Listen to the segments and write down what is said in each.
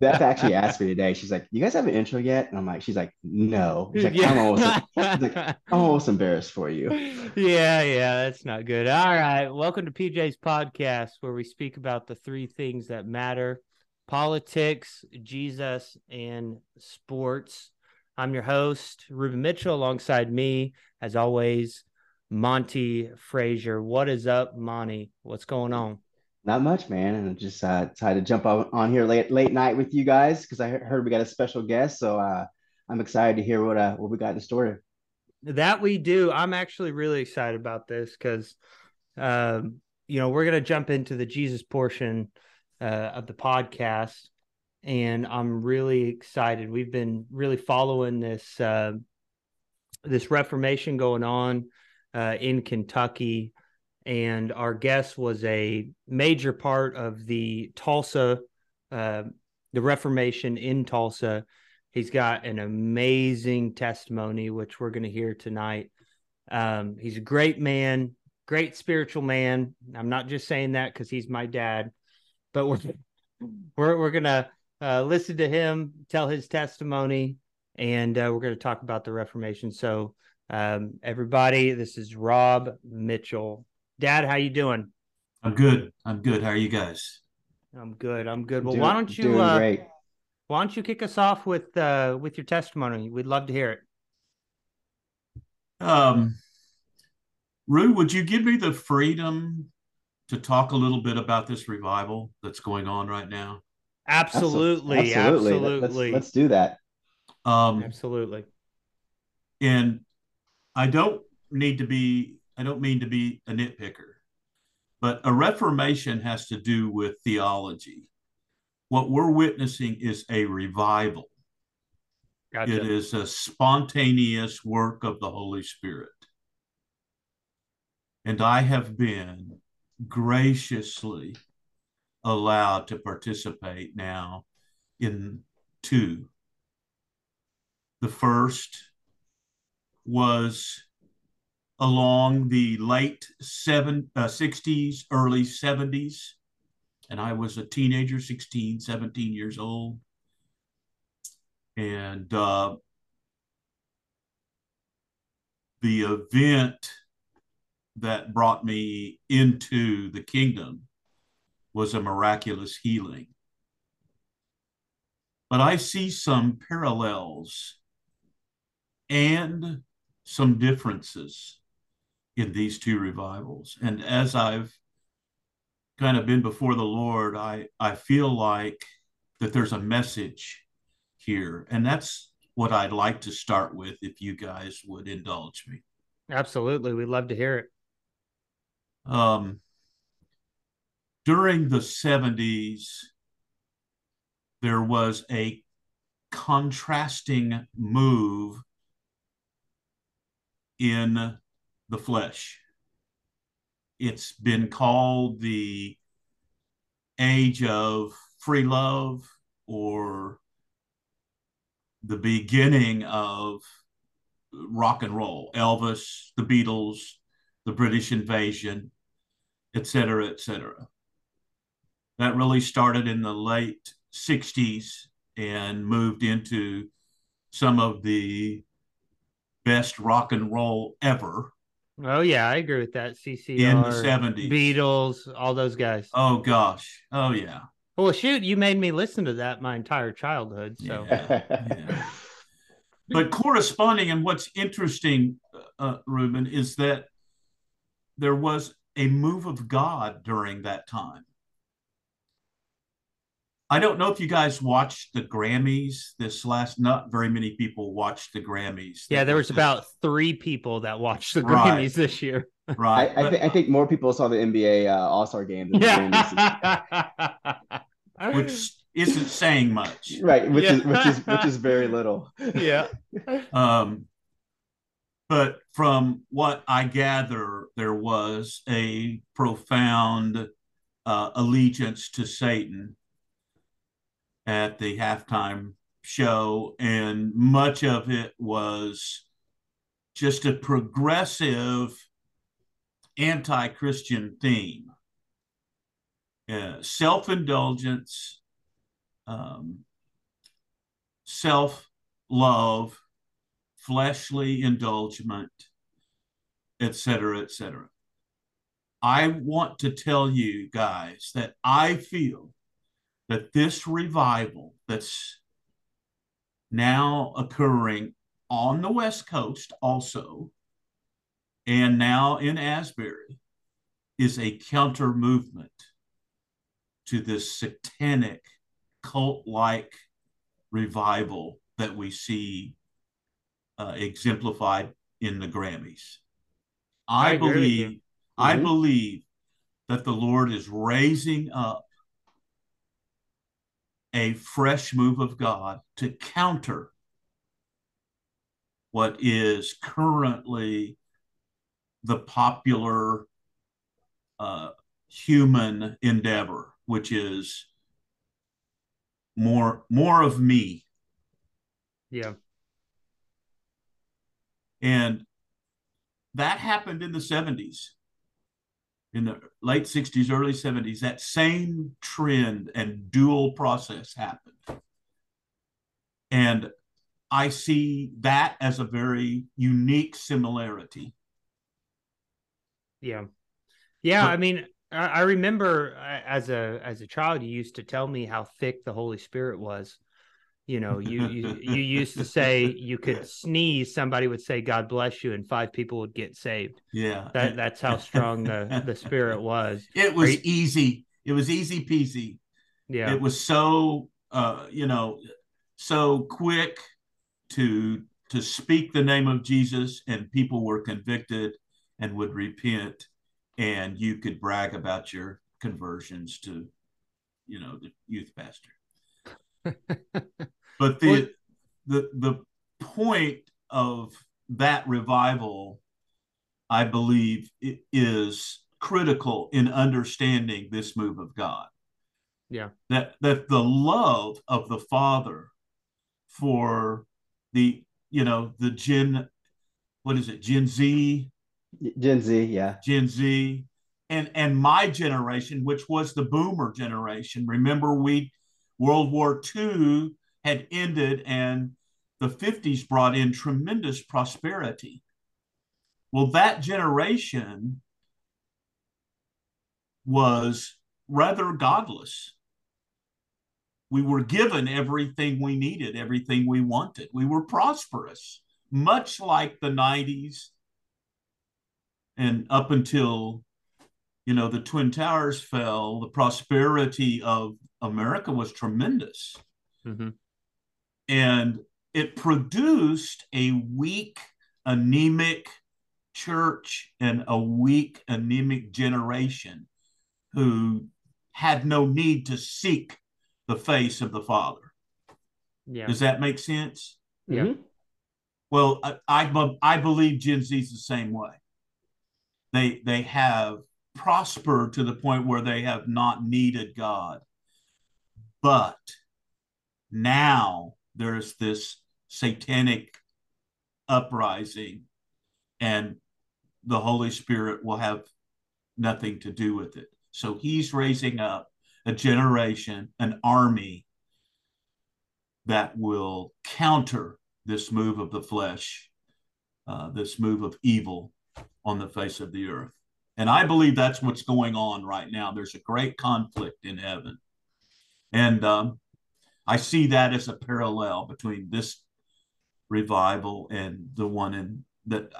Beth actually asked me today. She's like, "You guys have an intro yet?" And I'm like, "She's like, no." She's like, Yeah. I'm almost, like, I'm almost embarrassed for you. yeah, yeah, that's not good. All right. Welcome to PJ's podcast, where we speak about the three things that matter politics, Jesus, and sports. I'm your host, Ruben Mitchell, alongside me, as always, Monty Frazier. What is up, Monty? What's going on? Not much, man. And just uh, decided to jump on, on here late late night with you guys because I heard we got a special guest. So uh, I'm excited to hear what uh, what we got in store. That we do. I'm actually really excited about this because, um, you know, we're going to jump into the Jesus portion uh, of the podcast, and I'm really excited. We've been really following this uh, this Reformation going on uh, in Kentucky, and our guest was a major part of the Tulsa, uh, the Reformation in Tulsa. He's got an amazing testimony, which we're going to hear tonight. Um, he's a great man, great spiritual man. I'm not just saying that because he's my dad, but we're we're we're gonna uh, listen to him tell his testimony, and uh, we're going to talk about the Reformation. So, um, everybody, this is Rob Mitchell. Dad, how you doing? I'm good. I'm good. How are you guys? I'm good. I'm good. Well, Doing- why don't you uh, great? why don't you kick us off with uh, with your testimony? We'd love to hear it. Um, Rue, would you give me the freedom to talk a little bit about this revival that's going on right now? Absolutely, Absolutely. absolutely, Let's, let's do that. Um, absolutely. and I don't need to be, I don't mean to be a nitpicker, but a reformation has to do with theology. What we're witnessing is a revival. Gotcha. It is a spontaneous work of the Holy Spirit. And I have been graciously allowed to participate now in two. The first was along the late seven, uh, 60s, early 70s. And I was a teenager, 16, 17 years old and uh, the event that brought me into the kingdom was a miraculous healing. But I see some parallels and some differences in these two revivals. And as I've kind of been before the Lord, I, I feel like that there's a message here. And that's what I'd like to start with if you guys would indulge me. Absolutely, we'd love to hear it. Um, during the 70s, there was a contrasting move in the flesh. It's been called the age of free love or the beginning of rock and roll elvis the beatles the british invasion et cetera et cetera that really started in the late 60s and moved into some of the best rock and roll ever Oh yeah, I agree with that. CCR, in the 70s Beatles, all those guys. oh gosh oh yeah Well, shoot, you made me listen to that my entire childhood. So Yeah. yeah. but corresponding and what's interesting uh, ruben is that there was a move of god during that time i don't know if you guys watched the grammys this last not very many people watched the grammys yeah, there was just- about three people that watched the Right. Grammys this year. Right I, but- th- I think more people saw the NBA uh, All Star game than the Grammys. Yeah. which isn't saying much right, which Yeah. is which is which is very little. yeah. Um, but from what I gather, there was a profound uh, allegiance to Satan at the halftime show, and much of it was just a progressive anti Christian theme. Uh, Self indulgence, um, self love, fleshly indulgence, etc., etc. I want to tell you guys that I feel that this revival that's now occurring on the West Coast also, and now in Asbury, is a counter movement to this satanic cult like revival that we see uh, exemplified in the Grammys. I, I believe I mm-hmm. believe that the Lord is raising up a fresh move of God to counter what is currently the popular uh, human endeavor, which is more more of me. Yeah. And that happened in the 70s in the late 60s, early 70s, that same trend and dual process happened. And I see that as a very unique similarity. Yeah. Yeah. But, I mean, I remember uh, as a as a child, you used to tell me how thick the Holy Spirit was you know you, you you used to say you could sneeze somebody would say god bless you and five people would get saved. Yeah. That that's how strong the the spirit was. It was you, easy. It was easy peasy. Yeah. It was so uh you know so quick to to speak the name of jesus and people were convicted and would repent and you could brag about your conversions to you know the youth pastor But the the the point of that revival, I believe, is critical in understanding this move of God. Yeah. That that the love of the Father for the you know the Gen what is it Gen Z Gen Z yeah Gen Z and and my generation which was the boomer generation remember we World War II had ended and the 50s brought in tremendous prosperity. Well, that generation was rather godless. We were given everything we needed, everything we wanted. We were prosperous, much like the 90s and up until you know the twin towers fell the prosperity of america was tremendous mm-hmm and it produced a weak, anemic church and a weak, anemic generation who had no need to seek the face of the Father. Yeah. Does that make sense? Yeah. Mm-hmm. Well, I, I, I believe Gen Z is the same way. They they have prospered to the point where they have not needed God, but now there's this satanic uprising and the Holy Spirit will have nothing to do with it. So he's raising up a generation, an army that will counter this move of the flesh, uh, this move of evil on the face of the earth. And I believe that's what's going on right now. There's a great conflict in heaven. And um, I see that as a parallel between this revival and the one in that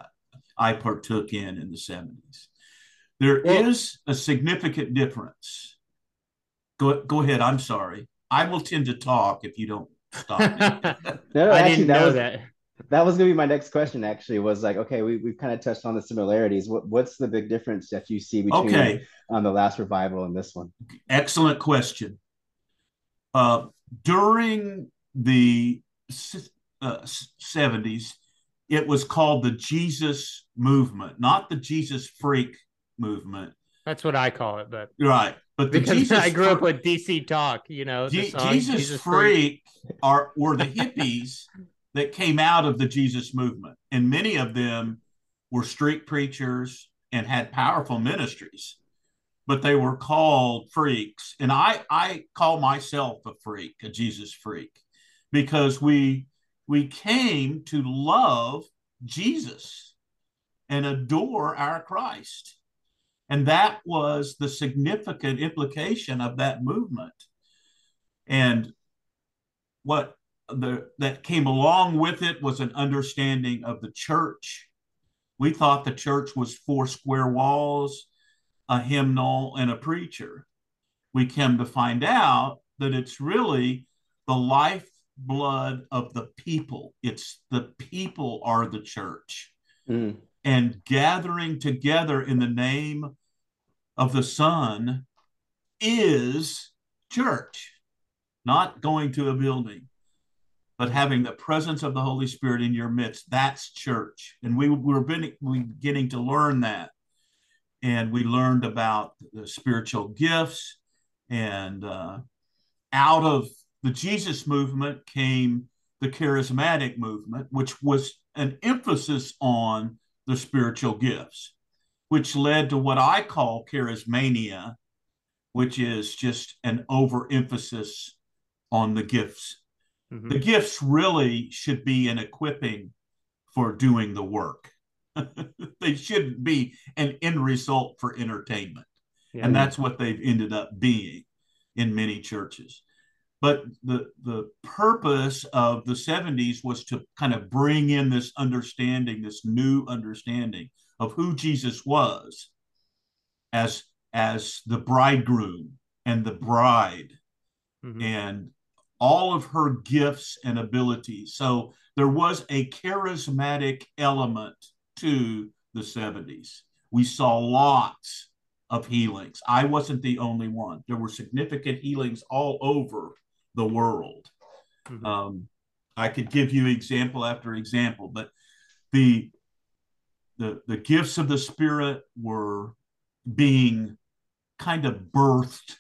I partook in in the 70s. There well, is a significant difference. Go, go ahead. I'm sorry. I will tend to talk if you don't stop. no, I didn't know was, that. That was going to be my next question. Actually, was like, okay, we we've kind of touched on the similarities. What what's the big difference that you see between okay. um, the last revival and this one? Excellent question. Uh, during the uh, 70s, it was called the Jesus movement, not the Jesus freak movement. That's what I call it, but right. But because Jesus I grew up with DC Talk, you know, G- Jesus, Jesus, freak, freak are were the hippies that came out of the Jesus movement, and many of them were street preachers and had powerful ministries. But they were called freaks. And I, I call myself a freak, a Jesus freak, because we we came to love Jesus and adore our Christ. And that was the significant implication of that movement. And what the, that came along with it was an understanding of the church. We thought the church was four square walls, a hymnal, and a preacher. We came to find out that it's really the lifeblood of the people. It's the people are the church. Mm. And gathering together in the name of the Son is church, not going to a building but having the presence of the Holy Spirit in your midst, that's church. And we were beginning to learn that. And we learned about the spiritual gifts. And uh, out of the Jesus movement came the charismatic movement, which was an emphasis on the spiritual gifts, which led to what I call charismania, which is just an overemphasis on the gifts Mm-hmm. The gifts really should be an equipping for doing the work. they shouldn't be an end result for entertainment. Yeah. And that's what they've ended up being in many churches. But the the purpose of the 70s was to kind of bring in this understanding, this new understanding of who Jesus was as as the bridegroom and the bride mm-hmm. and all of her gifts and abilities. So there was a charismatic element to the 70s. We saw lots of healings. I wasn't the only one. There were significant healings all over the world. Mm-hmm. Um, I could give you example after example, but the the the gifts of the Spirit were being kind of birthed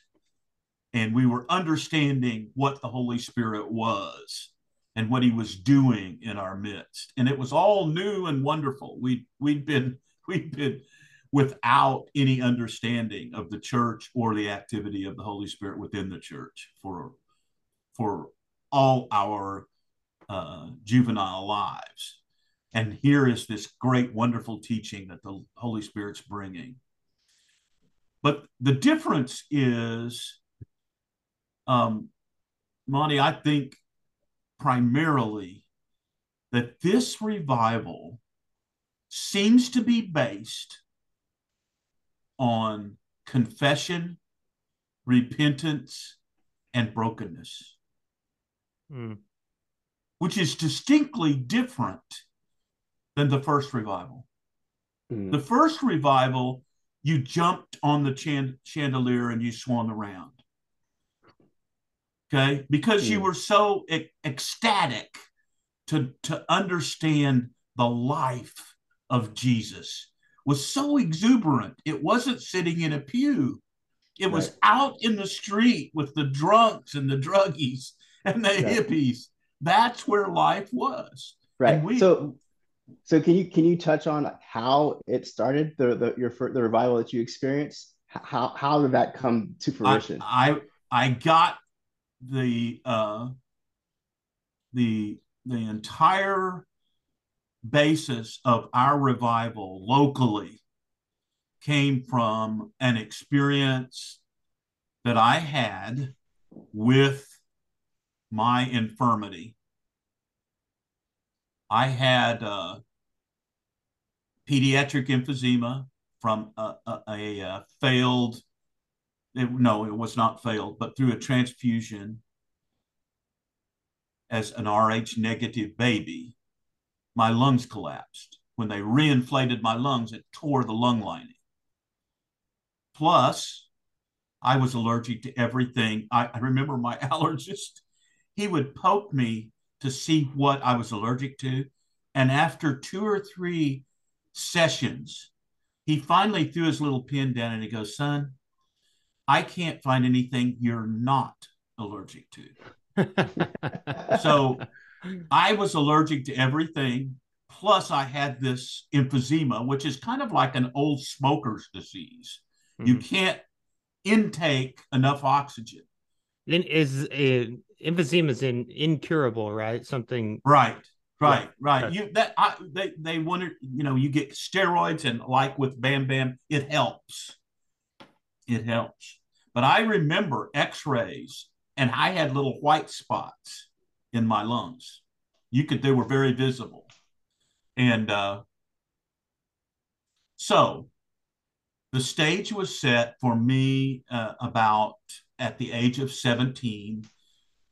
and we were understanding what the Holy Spirit was and what he was doing in our midst. And it was all new and wonderful. We we'd been we'd been without any understanding of the church or the activity of the Holy Spirit within the church for for all our uh, juvenile lives. And here is this great, wonderful teaching that the Holy Spirit's bringing. But the difference is um, Monty, I think primarily that this revival seems to be based on confession, repentance, and brokenness, mm. which is distinctly different than the first revival. Mm. The first revival, you jumped on the chand- chandelier and you swung around okay? Because you hmm. were so ec- ecstatic to to understand the life of jesus was so exuberant. It wasn't sitting in a pew. It right. was out in the street with the drunks and the druggies and the right. hippies. That's where life was. Right. we, so so can you can you touch on how it started the the your the revival that you experienced? How how did that come to fruition? I i, I got the uh, the the entire basis of our revival locally came from an experience that I had with my infirmity. I had uh, pediatric emphysema from a, a, a failed it, no, it was not failed, but through a transfusion as an Rh negative baby, my lungs collapsed. When they reinflated my lungs, it tore the lung lining. Plus, I was allergic to everything. I, I remember my allergist, he would poke me to see what I was allergic to. And after two or three sessions, he finally threw his little pin down and he goes, Son, I can't find anything you're not allergic to. so I was allergic to everything. Plus, I had this emphysema, which is kind of like an old smoker's disease. Mm-hmm. You can't intake enough oxygen. Then is uh, emphysema is in, incurable, right? Something right, right, right. You that I, they they wanted you know you get steroids and like with Bam Bam, it helps. It helps. But I remember X-rays, and I had little white spots in my lungs. You could they were very visible, and uh, so the stage was set for me uh, about at the age of 17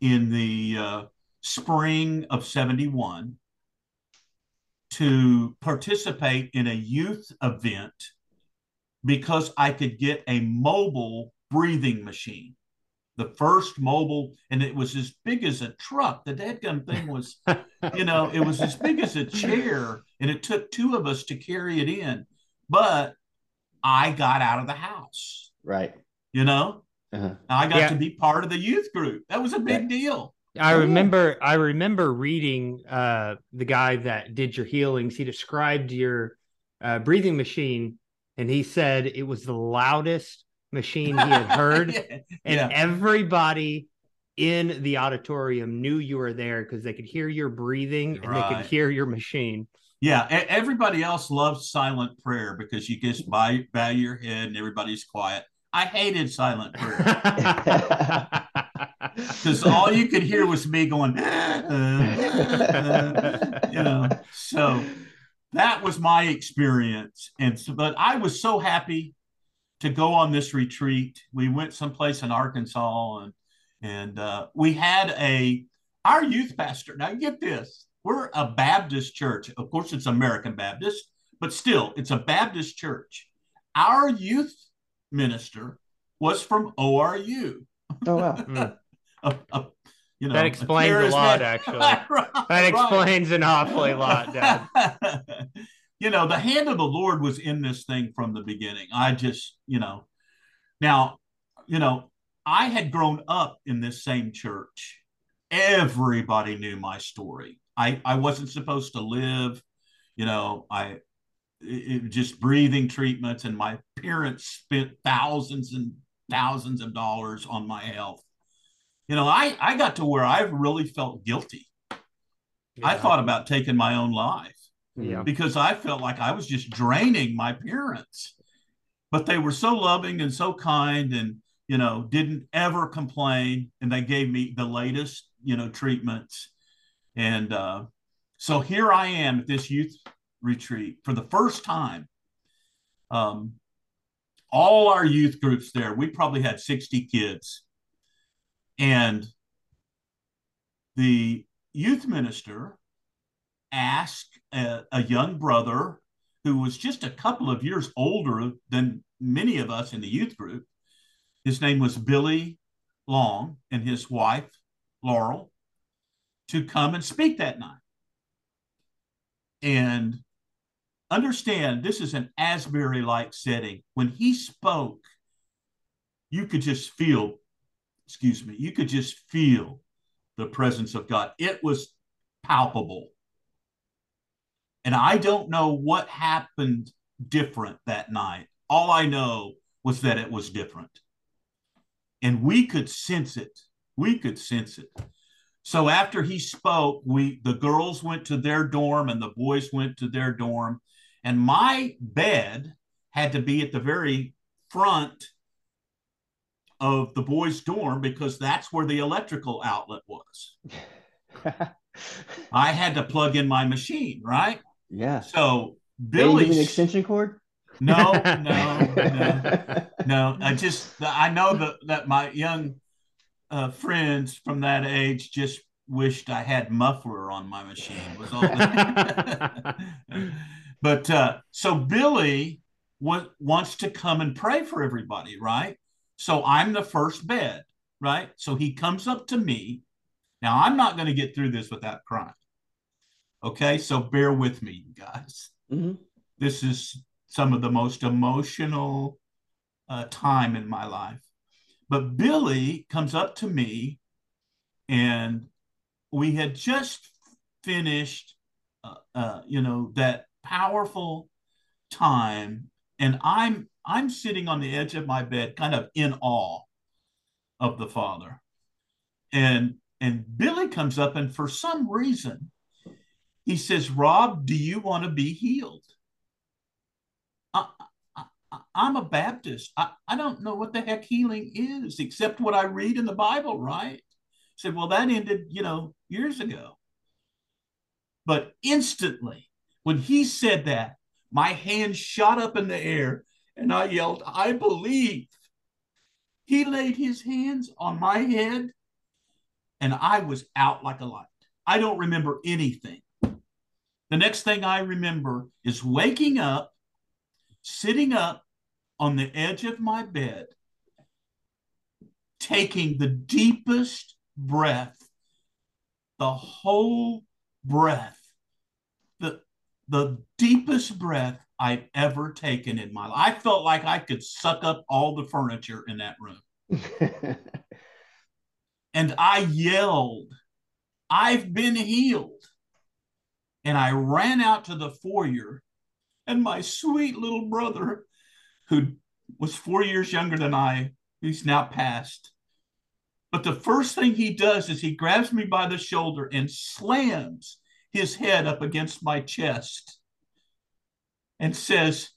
in the uh, spring of 71 to participate in a youth event because I could get a mobile breathing machine. The first mobile, and it was as big as a truck. The dadgum thing was, you know, it was as big as a chair, and it took two of us to carry it in. But I got out of the house. Right. You know, uh-huh. I got yeah. to be part of the youth group. That was a big yeah. deal. I remember I remember reading uh, the guy that did your healings. He described your uh, breathing machine and he said it was the loudest machine he had heard. yeah. And everybody in the auditorium knew you were there because they could hear your breathing and right. they could hear your machine. Yeah, everybody else loves silent prayer because you just bow, bow your head and everybody's quiet. I hated silent prayer because all you could hear was me going, uh, uh, you know. So that was my experience, and so, but I was so happy to go on this retreat. We went someplace in Arkansas, and and uh, we had a our youth pastor. Now get this, we're a Baptist church. Of course, it's American Baptist, but still, it's a Baptist church. Our youth minister was from ORU. Oh wow. Mm. a, a, you know, that explains a, a lot, actually. right, that explains right. an awfully lot, Dad. you know, the hand of the Lord was in this thing from the beginning. I just, you know, now, you know, I had grown up in this same church. Everybody knew my story. I, I wasn't supposed to live, you know, I it, just breathing treatments, and my parents spent thousands and thousands of dollars on my health. You know, I, I got to where I really felt guilty. Yeah. I thought about taking my own life yeah. because I felt like I was just draining my parents. But they were so loving and so kind and, you know, didn't ever complain. And they gave me the latest, you know, treatments. And uh, so here I am at this youth retreat for the first time. Um, all our youth groups there, we probably had 60 kids. And the youth minister asked a, a, young brother who was just a couple of years older than many of us in the youth group. His name was Billy Long and his wife, Laurel, to come and speak that night. And understand this is an Asbury like setting. When he spoke, you could just feel, excuse me, you could just feel the presence of God. It was palpable. And I don't know what happened different that night. All I know was that it was different. And we could sense it. We could sense it. So after he spoke, we the girls went to their dorm and the boys went to their dorm and my bed had to be at the very front of the boys' dorm because that's where the electrical outlet was. I had to plug in my machine, right? Yeah. So Billy, an extension cord? No, no, no, no. I just I know that that my young uh, friends from that age just wished I had muffler on my machine. Was all. But uh, so Billy w- wants to come and pray for everybody, right? So I'm the first bed, right? So he comes up to me. Now I'm not going to get through this without crying. Okay, so bear with me, you guys. Mm-hmm. This is some of the most emotional uh, time in my life. But Billy comes up to me, and we had just finished, uh, uh, you know, that powerful time and i'm I'm sitting on the edge of my bed, kind of in awe of the Father. And and Billy comes up, and for some reason, he says, Rob, do you want to be healed? I, am a Baptist. I, I don't know what the heck healing is, except what I read in the Bible, right? said, well, that ended, you know, years ago. But instantly, when he said that, my hand shot up in the air and I yelled, I believe. He laid his hands on my head and I was out like a light. I don't remember anything. The next thing I remember is waking up, sitting up on the edge of my bed, taking the deepest breath, the whole breath, the, the deepest breath I've ever taken in my life. I felt like I could suck up all the furniture in that room. and I yelled, I've been healed. And I ran out to the foyer, and my sweet little brother, who was four years younger than I, he's now passed. But the first thing he does is he grabs me by the shoulder and slams his head up against my chest and says,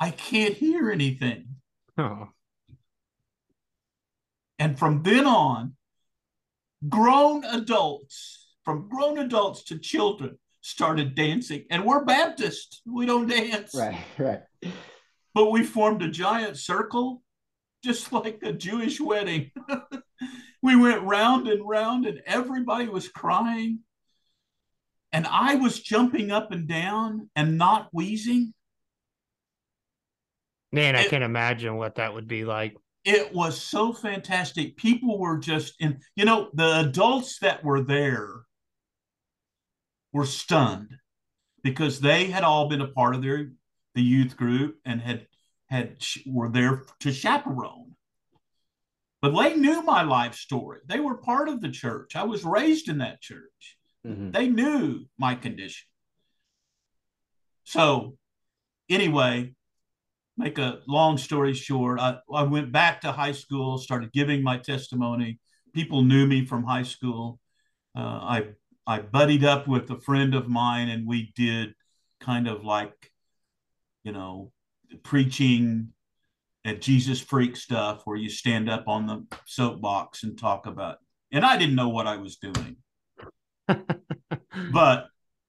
I can't hear anything. Oh. And from then on, grown adults, from grown adults to children, started dancing. And we're Baptist. We don't dance. Right, right. But we formed a giant circle, just like a Jewish wedding. we went round and round, and everybody was crying. And I was jumping up and down and not wheezing. Man, I it, can imagine what that would be like. It was so fantastic. People were just in, you know, the adults that were there were stunned because they had all been a part of their the youth group and had had were there to chaperone. But they knew my life story. They were part of the church. I was raised in that church. Mm-hmm. They knew my condition. So, anyway, make a long story short, I, I went back to high school, started giving my testimony. People knew me from high school. Uh, I I buddied up with a friend of mine, and we did kind of like, you know, preaching at Jesus freak stuff where you stand up on the soapbox and talk about. And I didn't know what I was doing, but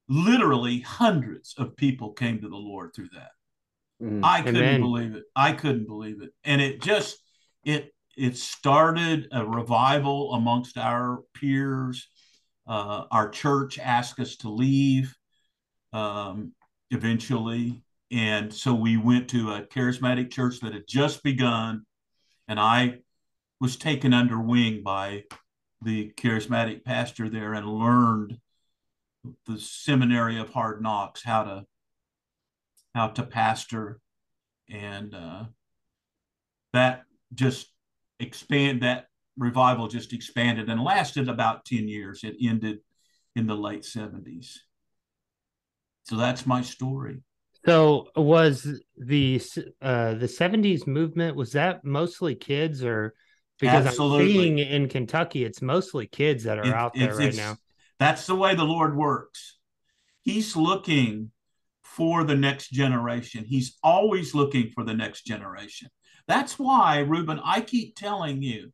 literally hundreds of people came to the Lord through that. Mm, I couldn't amen. believe it. I couldn't believe it, and it just it it started a revival amongst our peers uh, our church asked us to leave um, eventually. And so we went to a charismatic church that had just begun. And I was taken under wing by the charismatic pastor there and learned the seminary of hard knocks how to how to pastor and uh, that just expand that revival just expanded and lasted about 10 years. It ended in the late 70s. So that's my story. So was the uh the 70s movement was that mostly kids or because Absolutely. I'm seeing in Kentucky it's mostly kids that are it, out there right now. That's the way the Lord works. He's looking for the next generation. He's always looking for the next generation. That's why, Ruben, I keep telling you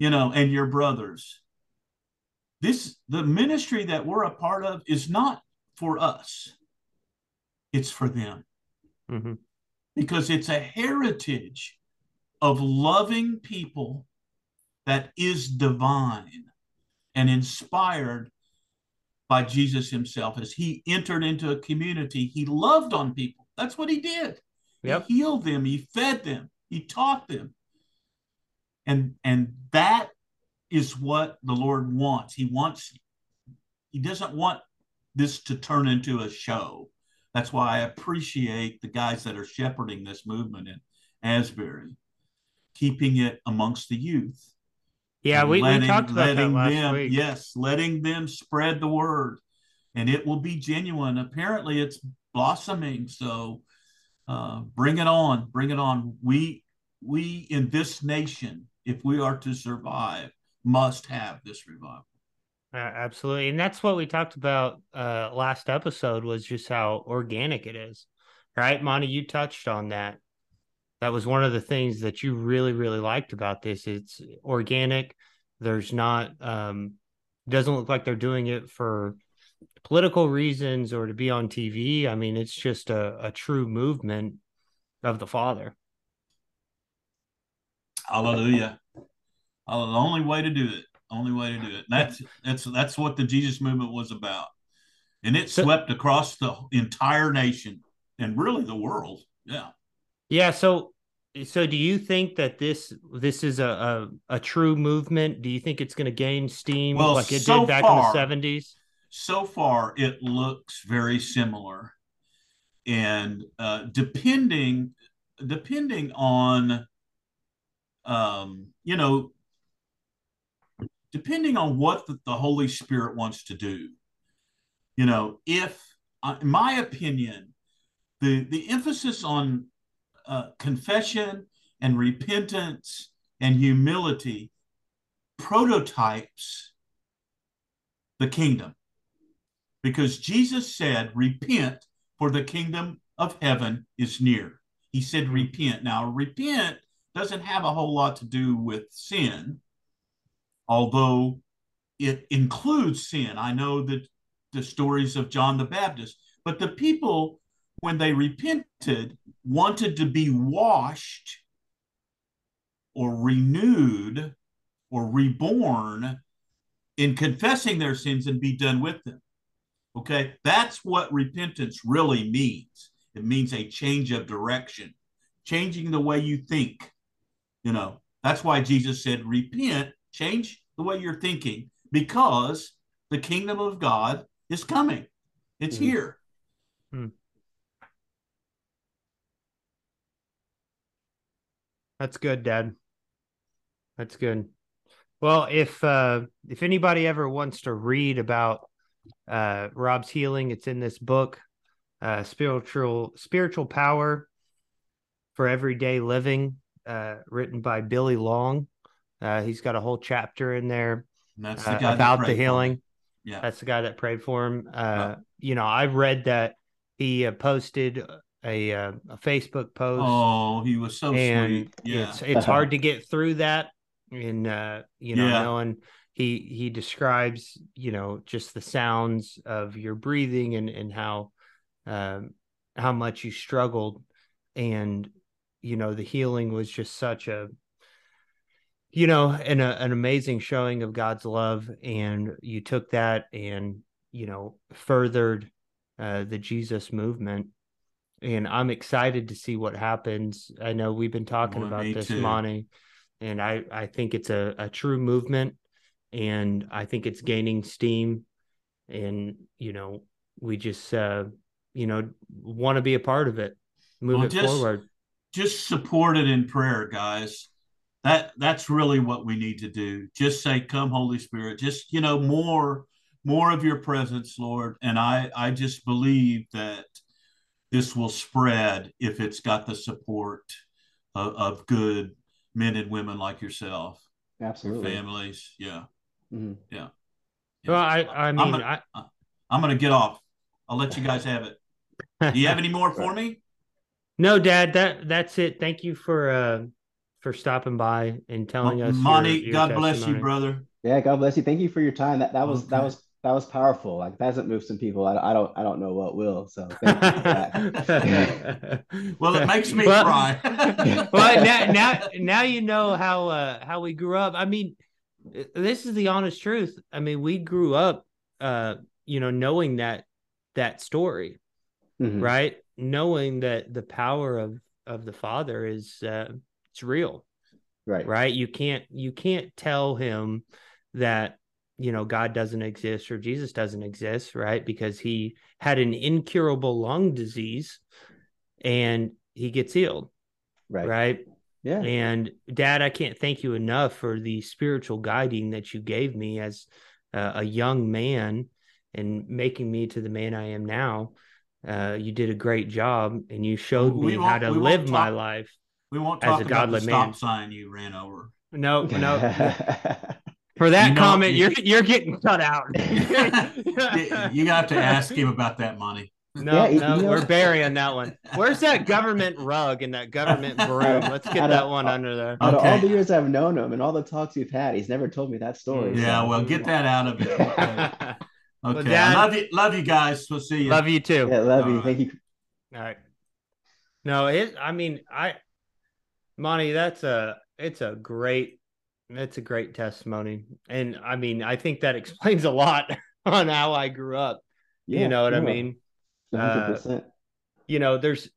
you know, and your brothers. This the ministry that we're a part of is not for us. It's for them. Mm-hmm. Because it's a heritage of loving people that is divine and inspired by Jesus himself. As he entered into a community, he loved on people. That's what he did. Yep. He healed them, he fed them, he taught them and and that is what the lord wants. He wants he doesn't want this to turn into a show. That's why i appreciate the guys that are shepherding this movement in asbury keeping it amongst the youth. Yeah we, letting, we talked about that last them, week. yes letting them spread the word. And it will be genuine. Apparently it's blossoming. So uh, bring it on, bring it on. We we in this nation, if we are to survive, must have this revival. Uh, absolutely, and that's what we talked about uh, last episode was just how organic it is, right? Monty, you touched on that. That was one of the things that you really, really liked about this. It's organic. There's not um, doesn't look like they're doing it for political reasons or to be on TV. I mean, it's just a, a true movement of the Father. Hallelujah. The only way to do it. Only way to do it. That's that's that's what the Jesus movement was about. And it swept across the entire nation and really the world. Yeah. Yeah. So so do you think that this this is a a, a true movement? Do you think it's going to gain steam well, like it so did back far, in the 70s? So far it looks very similar. And uh, depending depending on um, you know depending on what the, the Holy Spirit wants to do. You know, if, uh, in my opinion, the, the emphasis on uh, confession and repentance and humility prototypes the kingdom. Because Jesus said, Repent, for the kingdom of heaven is near. He said, Repent. Now, repent doesn't have a whole lot to do with sin although it includes sin. I know that the stories of John the Baptist, but the people, when they repented, wanted to be washed or renewed or reborn in confessing their sins and be done with them. Okay, that's what repentance really means. It means a change of direction, changing the way you think. You know, that's why Jesus said, Repent change the way you're thinking because the kingdom of God is coming. It's mm here. Mm. That's good, Dad. That's good. Well, if uh if anybody ever wants to read about uh Rob's healing, it's in this book, uh spiritual spiritual power for everyday living, uh written by Billy Long. Uh, he's got a whole chapter in there uh, the about the healing. Yeah, that's the guy that prayed for him. Uh, You know, I've read that he uh, posted a uh, a Facebook post. Oh, he was so sweet. Yeah, it's it's hard to get through that, and uh, you know, yeah. knowing he he describes you know just the sounds of your breathing and and how um, how much you struggled, and you know the healing was just such a you know, and a, an amazing showing of God's love, and you took that and you know furthered uh, the Jesus movement, and I'm excited to see what happens. I know we've been talking well, about this, too. Monty, and I I think it's a, a true movement, and I think it's gaining steam, and you know we just uh, you know want to be a part of it, move well, it just, forward. Just support it in prayer, guys. That that's really what we need to do. Just say come holy spirit just you know more more of your presence lord. And i i just believe that this will spread if it's got the support of, of good men and women like yourself. Absolutely. Families yeah. Mm-hmm. yeah, yeah. well i i mean i'm gonna, I, am gonna get off. I'll let you guys have it. Do you have any more for me no dad that that's it thank you for uh for stopping by and telling us. Monty, your, your God testimony. bless you, brother. Yeah, God bless you. Thank you for your time. That that was okay. that was that was powerful. Like that hasn't moved some people. I, I don't I don't know what will. So thank you for that. well, it makes me well, cry. well, now now now you know how uh, how we grew up. I mean, this is the honest truth. I mean, we grew up, uh, you know, knowing that that story, mm-hmm. right? Knowing that the power of of the Father is uh, it's real right. right? You can't you can't tell him that you know god doesn't exist or jesus doesn't exist right? Because he had an incurable lung disease and he gets healed right. right? Yeah. And dad i can't thank you enough for the spiritual guiding that you gave me as uh, a young man and making me to the man i am now uh, you did a great job and you showed me how to live talk, my life. We won't talk as a godly man. sign you ran over. No, no. For that you know, comment, you, are you're, you're getting cut out. you have to ask him about that money. No, yeah, no, we're burying that one. Where's that government rug and that government broom? Let's get that one under there. Out okay. of all the years I've known him and all the talks we've had, he's never told me that story. Yeah, so. well, get that out of it. Okay. okay. Well, Dad, love you, love you guys. We'll see you. Love you too. Yeah, love all you. Right. Thank you. All right. No, it. I mean, I, Monty, that's a. It's a great. It's a great testimony, and I mean, I think that explains a lot on how I grew up. Yeah, you know what yeah. I mean? Uh, you know, there's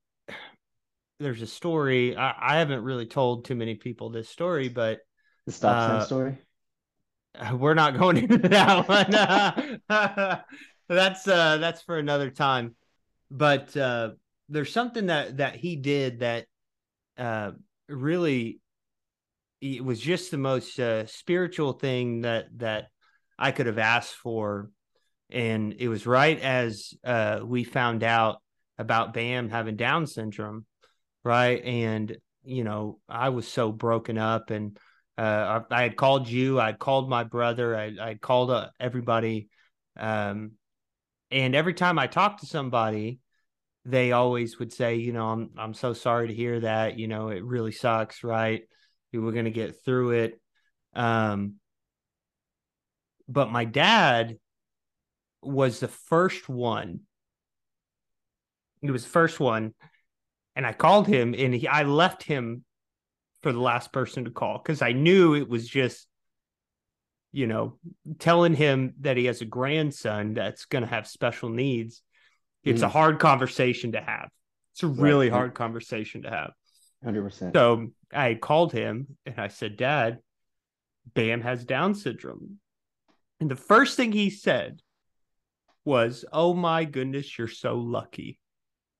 there's a story. I, I, haven't really told too many people this story, but the stop sign uh, story. We're not going into that one. that's uh that's for another time. But uh there's something that that he did that uh really it was just the most uh, spiritual thing that that I could have asked for and it was right as uh, we found out about Bam having Down syndrome, right? And you know, I was so broken up, and uh, I, I, had called you, I had called my brother, I I called uh, everybody, um, and every time I talked to somebody, they always would say, you know, I'm I'm so sorry to hear that. You know, it really sucks, right? We're gonna get through it. Um, but my dad was the first one. He was the first one, and I called him, and he, I left him for the last person to call because I knew it was just, you know, telling him that he has a grandson that's going to have special needs. It's mm. a hard conversation to have. It's a really right. hard conversation to have. 100%. So I called him and I said, Dad, Bam has Down syndrome. And the first thing he said was, "Oh my goodness, you're so lucky.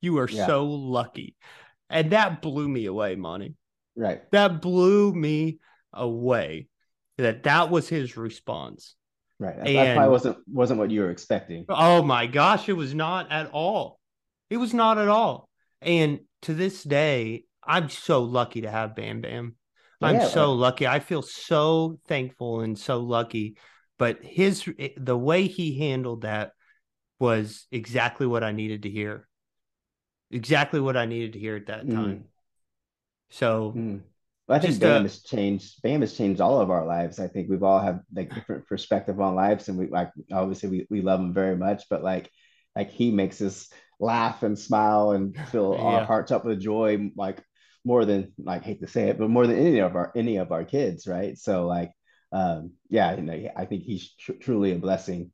You are yeah. so lucky." And that blew me away, Monty. Right. That blew me away. That that was his response. Right. That, and, that probably wasn't wasn't what you were expecting. Oh my gosh, it was not at all. It was not at all. And to this day, I'm so lucky to have Bam Bam. I'm yeah, so lucky. I feel so thankful and so lucky. But his the way he handled that was exactly what I needed to hear. Exactly what I needed to hear at that time. Mm. So mm. Well, I think BAM uh, has changed. BAM has changed all of our lives. I think we've all have like different perspective on lives, and we like obviously we, we love him very much. But like like he makes us laugh and smile and fill yeah. our hearts up with joy, like more than like hate to say it, but more than any of our any of our kids, right? So like um yeah, you know, I think he's tr- truly a blessing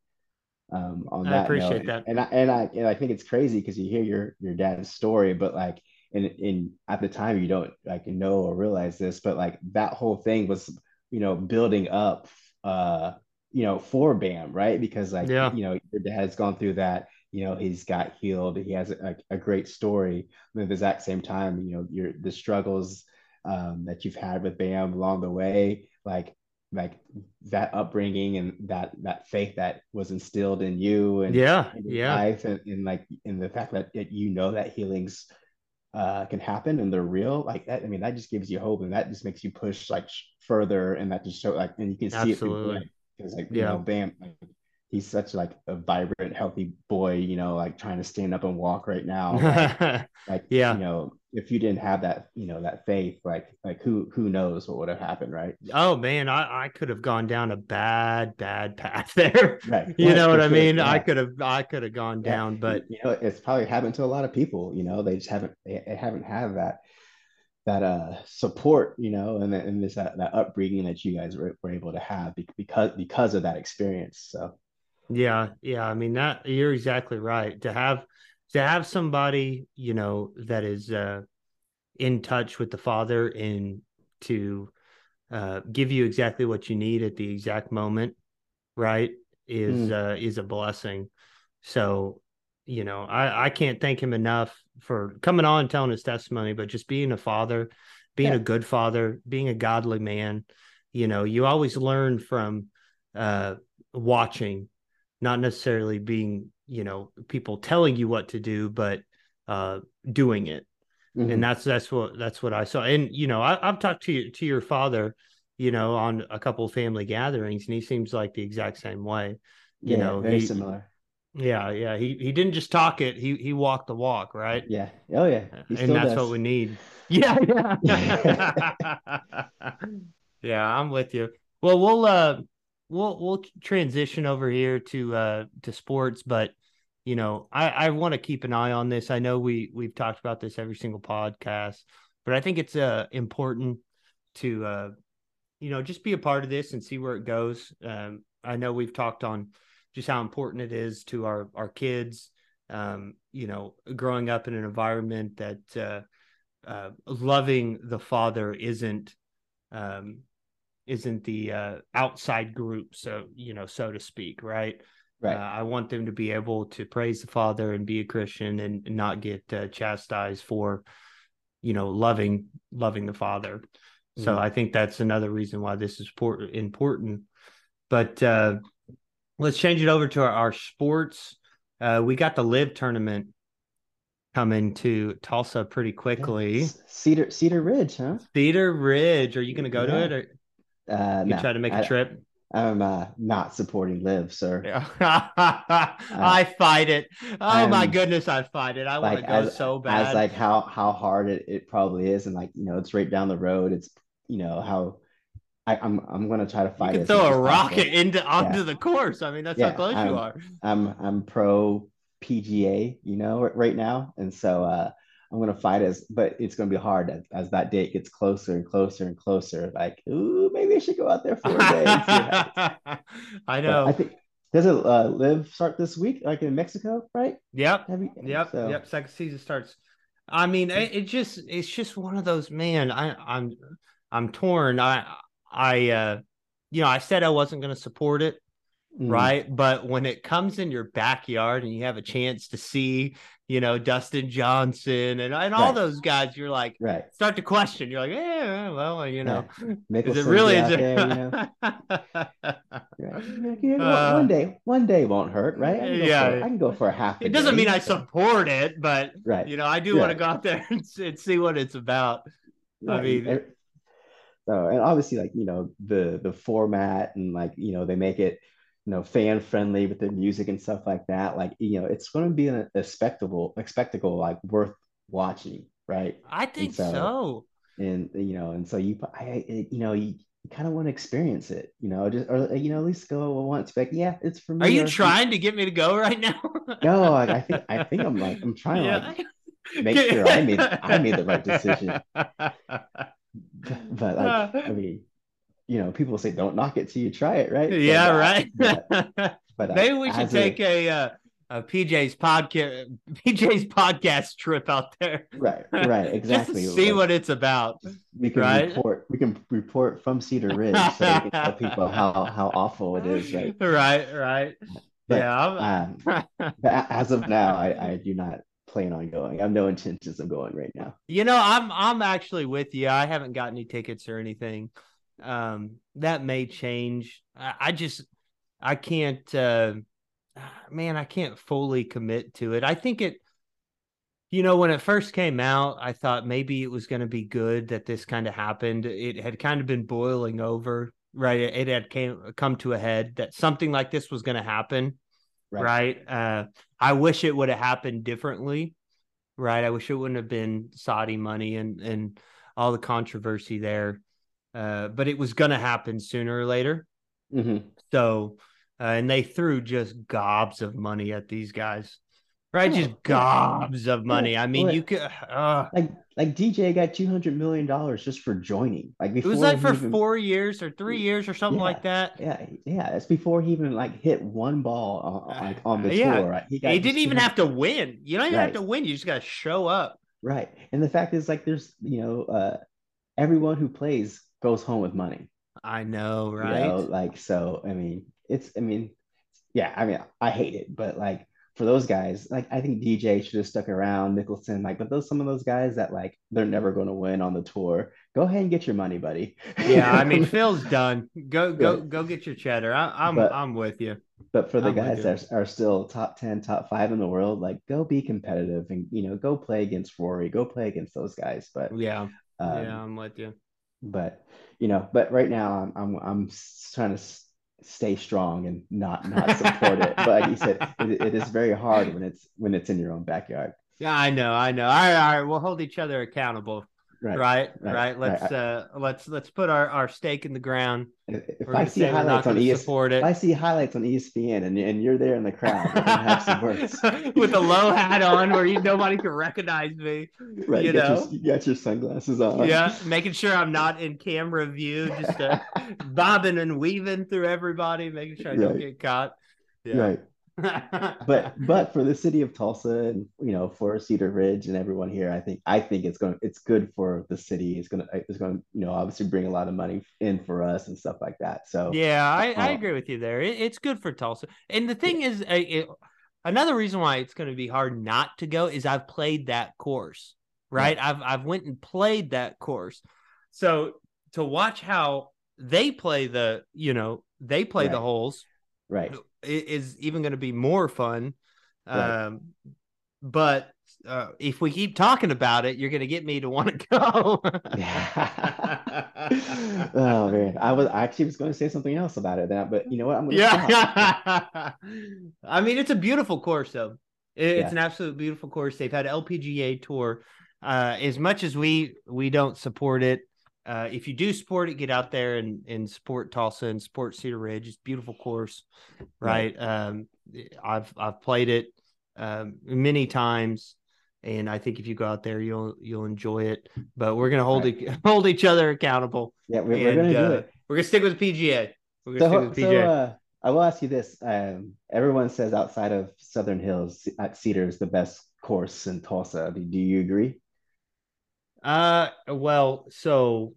um, on I that. I appreciate note. that. And I and I and I think it's crazy because you hear your your dad's story, but like in in at the time you don't like know or realize this, but like that whole thing was you know building up uh you know for Bam, right? Because like yeah. you know your dad's gone through that. You know he's got healed. He has a, a great story. But at the exact same time, you know your the struggles um, that you've had with Bam along the way, like like that upbringing and that that faith that was instilled in you and yeah yeah life and, and like in the fact that it, you know that healings uh can happen and they're real like that i mean that just gives you hope and that just makes you push like further and that just show like and you can see Absolutely. it because like yeah. you know bam like, he's such like a vibrant, healthy boy, you know, like trying to stand up and walk right now. Like, like, yeah, you know, if you didn't have that, you know, that faith, like like who who knows what would have happened, right? Oh man, I, I could have gone down a bad, bad path there. Right. you right. know what I mean? Yeah. I could have I could have gone yeah. down, but you know, it's probably happened to a lot of people, you know, they just haven't they, they haven't had that that uh support you know and, and this that, that upbringing that you guys were, were able to have because because of that experience so yeah, yeah. I mean that you're exactly right. To have to have somebody, you know, that is uh in touch with the father and to uh give you exactly what you need at the exact moment, right? Is mm. uh is a blessing. So, you know, I I can't thank him enough for coming on and telling his testimony, but just being a father, being yeah. a good father, being a godly man, you know, you always learn from uh watching not necessarily being you know people telling you what to do, but uh, doing it. Mm-hmm. And that's that's what that's what I saw. And you know, I, I've talked to you, to your father, you know, on a couple of family gatherings, and he seems like the exact same way. You yeah, know, very he, similar. Yeah, yeah. He he didn't just talk it; he he walked the walk, right? Yeah. Oh yeah. and that's does. what we need. Yeah, yeah. yeah, I'm with you. Well, we'll uh we'll we'll transition over here to uh to sports, but you know, I I want to keep an eye on this. I know we we've talked about this every single podcast, but I think it's uh important to uh you know just be a part of this and see where it goes. Um, I know we've talked on just how important it is to our our kids. Um, you know, growing up in an environment that uh, uh, loving the father isn't um, isn't the uh, outside group, so you know, so to speak, right? Right. Uh, I want them to be able to praise the father and be a Christian and, and not get uh, chastised for, you know, loving loving the father. Mm-hmm. So I think that's another reason why this is important. But uh, let's change it over to our, our sports. Uh, we got the LIV tournament coming to Tulsa pretty quickly. Cedar Cedar Ridge, huh? Cedar Ridge. Are you going to go yeah. to it? Or uh, you no, try to make a trip? I'm uh, not supporting LIV, sir. Yeah. I fight it. Oh my goodness, I fight it. I like, want to go as, so bad. As like how how hard it, it probably is, and like you know, it's right down the road. It's you know how I, am I'm, I'm gonna try to fight. You can throw a rocket into onto yeah. the course. I mean, that's yeah, how close I'm, you are. I'm I'm pro PGA, you know, right now, and so uh, I'm gonna fight as, but it's gonna be hard as, as that date gets closer and closer and closer. Like, ooh, maybe I should go out there for a day. I know. But I think does it uh, LIV start this week, like in Mexico, right? Yep. You, yep. So. Yep. Second season starts. I mean, it, it, just it's just one of those man. I I'm I'm torn. I I uh you know I said I wasn't going to support it. Mm. Right. But when it comes in your backyard and you have a chance to see you know, Dustin Johnson and, and all right. those guys, you're like, right. start to question. You're like, yeah, well, you know, yeah. is it really, is it? There, you know? right. uh, one day, one day won't hurt, right? I yeah. For, I can go for a half. A it doesn't day, mean I support it, but, right. you know, I do want to go out there and, and, see what it's about. Right. I mean, so, and obviously like, you know, the, the format and like, you know, they make it, you know fan friendly with the music and stuff like that like you know it's going to be a, a spectacle a spectacle like worth watching right? I think so, so, and you know and so you i you know you, kind of want to experience it you know just or you know at least go once like yeah it's for me are you trying to get me to go right now? No I, I, think i think i'm like i'm trying yeah. to like make sure i made i made the right decision. But like i mean you know, people say don't knock it till you try it, right? Yeah, so, right. but, but maybe we should take a, a, uh, a PJ's podcast PJ's podcast trip out there. Right, right, exactly. See what it's about. We can right? report. We can report from Cedar Ridge, so we can tell people how how awful it is. Right, right, right. But, yeah. Um, but as of now, I, I do not plan on going. I have no intentions of going right now. You know, I'm I'm actually with you. I haven't got any tickets or anything. Um, that may change. I, I just I can't uh man, I can't fully commit to it. I think it you know, when it first came out, I thought maybe it was going to be good that this kind of happened. It had kind of been boiling over, right? It had came come to a head that something like this was going to happen, right? right? Uh, I wish it would have happened differently, right? I wish it wouldn't have been Saudi money and and all the controversy there. Uh, but it was going to happen sooner or later. Mm-hmm. So, uh, and they threw just gobs of money at these guys, right? Oh, just gobs yeah. of money. I mean, you could uh, like like DJ got two hundred million dollars just for joining. Like before, it was like for even, four years or three years or something yeah, like that. Yeah, yeah. It's before he even like hit one ball on, like on the yeah. tour. Right? He, he didn't even have to win. You don't even right. have to win. You just got to show up. Right. And the fact is, like, there's you know, uh, everyone who plays goes home with money. I know, right? You know, like so. I mean, it's. I mean, yeah. I mean, I hate it, but like for those guys, like I think DJ should have stuck around, Mickelson, like, but those some of those guys that like they're never going to win on the tour. Go ahead and get your money, buddy. yeah, I mean, Phil's done. Go go go get your cheddar. I, am I'm, I'm with you. But for the I'm guys that are, are still top 10, top five in the world, like go be competitive and you know, go play against Rory, go play against those guys. But Yeah, um, yeah, I'm with you. But you know, but right now I'm I'm I'm trying to stay strong and not not support it. But like you said, it, it is very hard when it's when it's in your own backyard. Yeah, I know, I know. All right, all right. We'll hold each other accountable. Right. Right, right, right. Let's right. uh let's let's put our, our stake in the ground. If, We're I see say we're not highlights on gonna ES, support if. I see highlights on ESPN and and you're there in the crowd, have some words. with a low hat on where you nobody can recognize me. Right, you you, got know? your, you got your sunglasses on. Yeah, making sure I'm not in camera view, just uh, bobbing and weaving through everybody, making sure I don't get caught. right. But but for the city of Tulsa and you know for Cedar Ridge and everyone here, I think I think it's going to it's good for the city. It's gonna it's going to you know obviously bring a lot of money in for us and stuff like that. So yeah, I, I Uh, agree with you there. It, it's good for Tulsa, and the thing is, uh, it, another reason why it's going to be hard not to go is I've played that course, right? I've I've went and played that course, so to watch how they play the, you know, they play the holes right, is even going to be more fun. Right. Um, but uh, if we keep talking about it, you're going to get me to want to go. yeah. oh man, I was I actually was going to say something else about it, that but you know what? I'm going to yeah. I mean, it's a beautiful course, though. It- It's an absolute beautiful course. They've had LPGA tour. Uh, as much as we we don't support it, uh, if you do support it, get out there and and support Tulsa and support Cedar Ridge. It's a beautiful course, right? Um, I've I've played it um, many times, and I think if you go out there, you'll you'll enjoy it. But we're gonna hold Right. e- hold each other accountable. Yeah, we're, we're going to do uh, it. We're gonna stick with PGA. We're gonna So, stick with so uh, I will ask you this. Um, everyone says outside of Southern Hills, at Cedar is the best course in Tulsa. Do, do you agree? Uh, well, so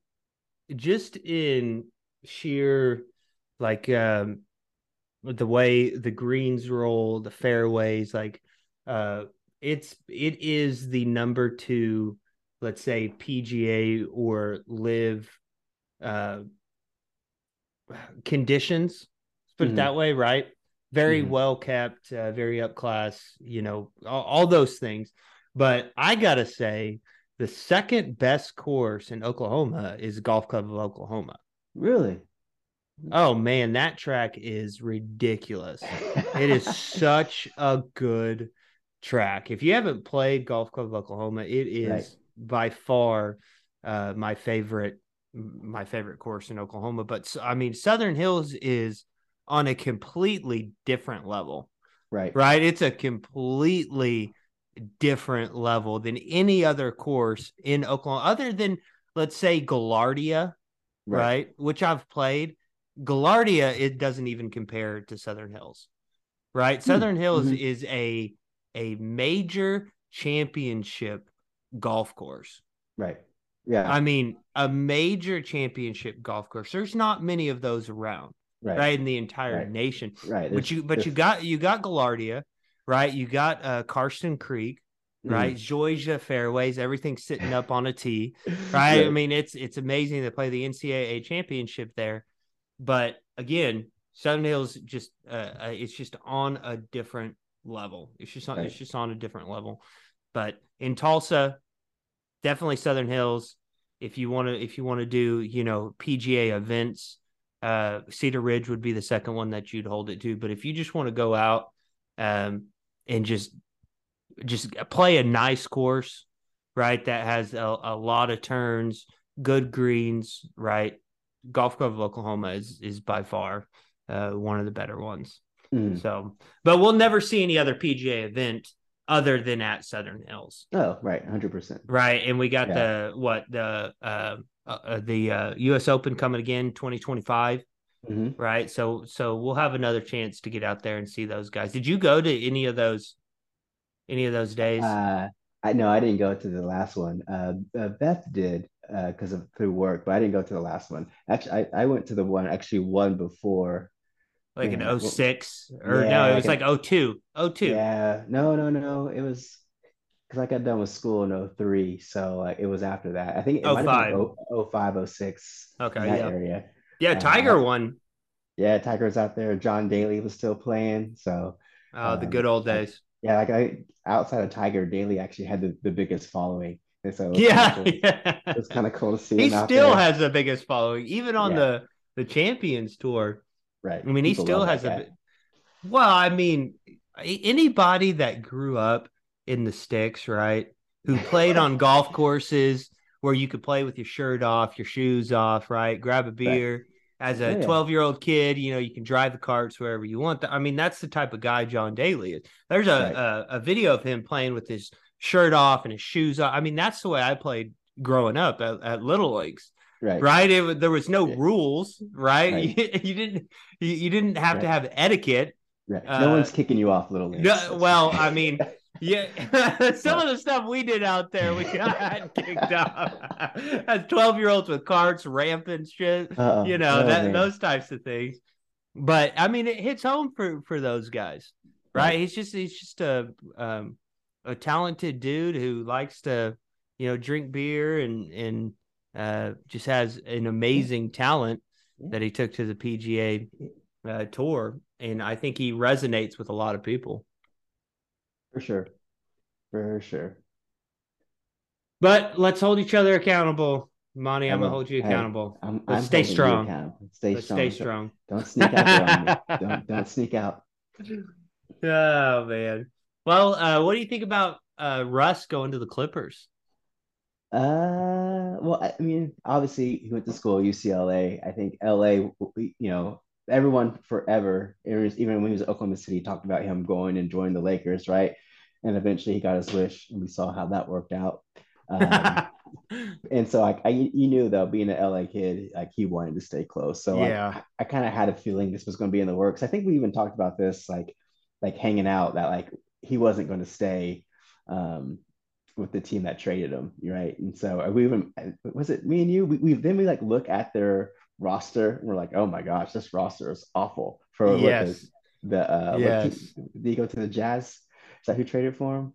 just in sheer like um the way the greens roll, the fairways, like uh it's it is the number two, let's say PGA or LIV uh conditions. Let's put Mhm. it that way, right? Very Mhm. well kept, uh, very up class, you know, all, all those things. But I gotta say, the second best course in Oklahoma is Golf Club of Oklahoma. Really? Oh man, that track is ridiculous. It is such a good track. If you haven't played Golf Club of Oklahoma, it is Right. by far uh, my favorite my favorite course in Oklahoma. But I mean, Southern Hills is on a completely different level, right. right? It's a completely different level than any other course in Oklahoma, other than let's say Gaillardia, right? Which I've played. Gaillardia, it doesn't even compare to Southern Hills, right? Southern Hills mhm. is a a major championship golf course. Right. Yeah. I mean, a major championship golf course. There's not many of those around, right. right, in the entire Right. nation. Right. But you, but you got you got Galardia, right? You got uh Karsten Creek, right? Georgia fairways, everything's sitting up on a tee, mm, right? I mean, it's it's amazing to play the NCAA championship there, but again, Southern Hills just uh, uh, it's just on a different level. It's just on it's just on a different level. But in Tulsa, definitely Southern Hills. If you want to if you want to do you know PGA events, uh, Cedar Ridge would be the second one that you'd hold it to. But if you just want to go out um, and just just play a nice course, right? That has a, a lot of turns, good greens, right? Golf Club of Oklahoma is is by far uh, one of the better ones. Mhm. So, but we'll never see any other PGA event other than at Southern Hills, Oh, right. 100%. right? And we got Yeah. the what the uh, uh, the uh, U.S. Open coming again, twenty twenty five, hmm right? So, so we'll have another chance to get out there and see those guys. Did you go to any of those? Any of those days? Uh, I know I didn't go to the last one. Uh, uh, Beth did because of through work, but I didn't go to the last one. Actually, I, I went to the one actually one before. like yeah, in well, 06 or yeah, no, it was an- like 02. 02. Yeah, no, no, no. It was because I got done with school in 03, so like it was after that. I think it might have 05. been 0, 05, 06 Okay, yeah. area. Yeah, Uh, Tiger I- won. Yeah, Tiger was out there. John Daly was still playing. So Oh, the um, good old days. yeah, like I outside of Tiger, Daly actually had the, the biggest following. And so it was kind of Yeah, cool. yeah. It was kind of cool to see He him out still there. has the biggest following, even on Yeah, the the Champions Tour. right. I mean, he still has a. Well, I mean, anybody that grew up in the sticks, right? Who played on golf courses where you could play with your shirt off, your shoes off, right? Grab a beer. As a yeah. 12 year old kid, you know, you can drive the carts wherever you want. I mean, that's the type of guy John Daly is. There's Right. a, a, a video of him playing with his shirt off and his shoes off. I mean, that's the way I played growing up at, at Little Leagues Right. right? It, there was no Yeah. rules, right? Right. You, you didn't you, you didn't have to have etiquette. Right. Uh, No one's kicking you off, little leagues. No, well, I mean, yeah, some of the stuff we did out there, we got kicked off as twelve year olds with carts, rampant shit, Uh-oh. you know Oh, that man. those types of things. But I mean, it hits home for for those guys, right? Right. He's just he's just a um, a talented dude who likes to, you know, drink beer and and uh, just has an amazing talent that he took to the PGA uh, tour, and I think he resonates with a lot of people. For sure. For sure. But let's hold each other accountable, Monty. I I'm gonna hold you Hey, accountable. I'm, Let's I'm stay strong. Stay strong. stay Don't- strong. Don't sneak out. Don't don't sneak out. Oh man. Well, uh, what do you think about uh, Russ going to the Clippers? Uh, well, I I mean, obviously he went to school UCLA. I think LA, you know, everyone forever, was, even when he was at Oklahoma City, talked about him going and joining the Lakers, right? And eventually he got his wish, and we saw how that worked out. Um, and so like I you knew though being an LA kid like he wanted to stay close so like, Yeah. I, I kind of had a feeling this was going to be in the works I think we even talked about this like like hanging out that like he wasn't going to stay um with the team that traded him right and so we even was it me and you we, we then we like look at their roster we're like oh my gosh this roster is awful for Yes. the, the uh Yes. did he go to the Jazz is that who traded for him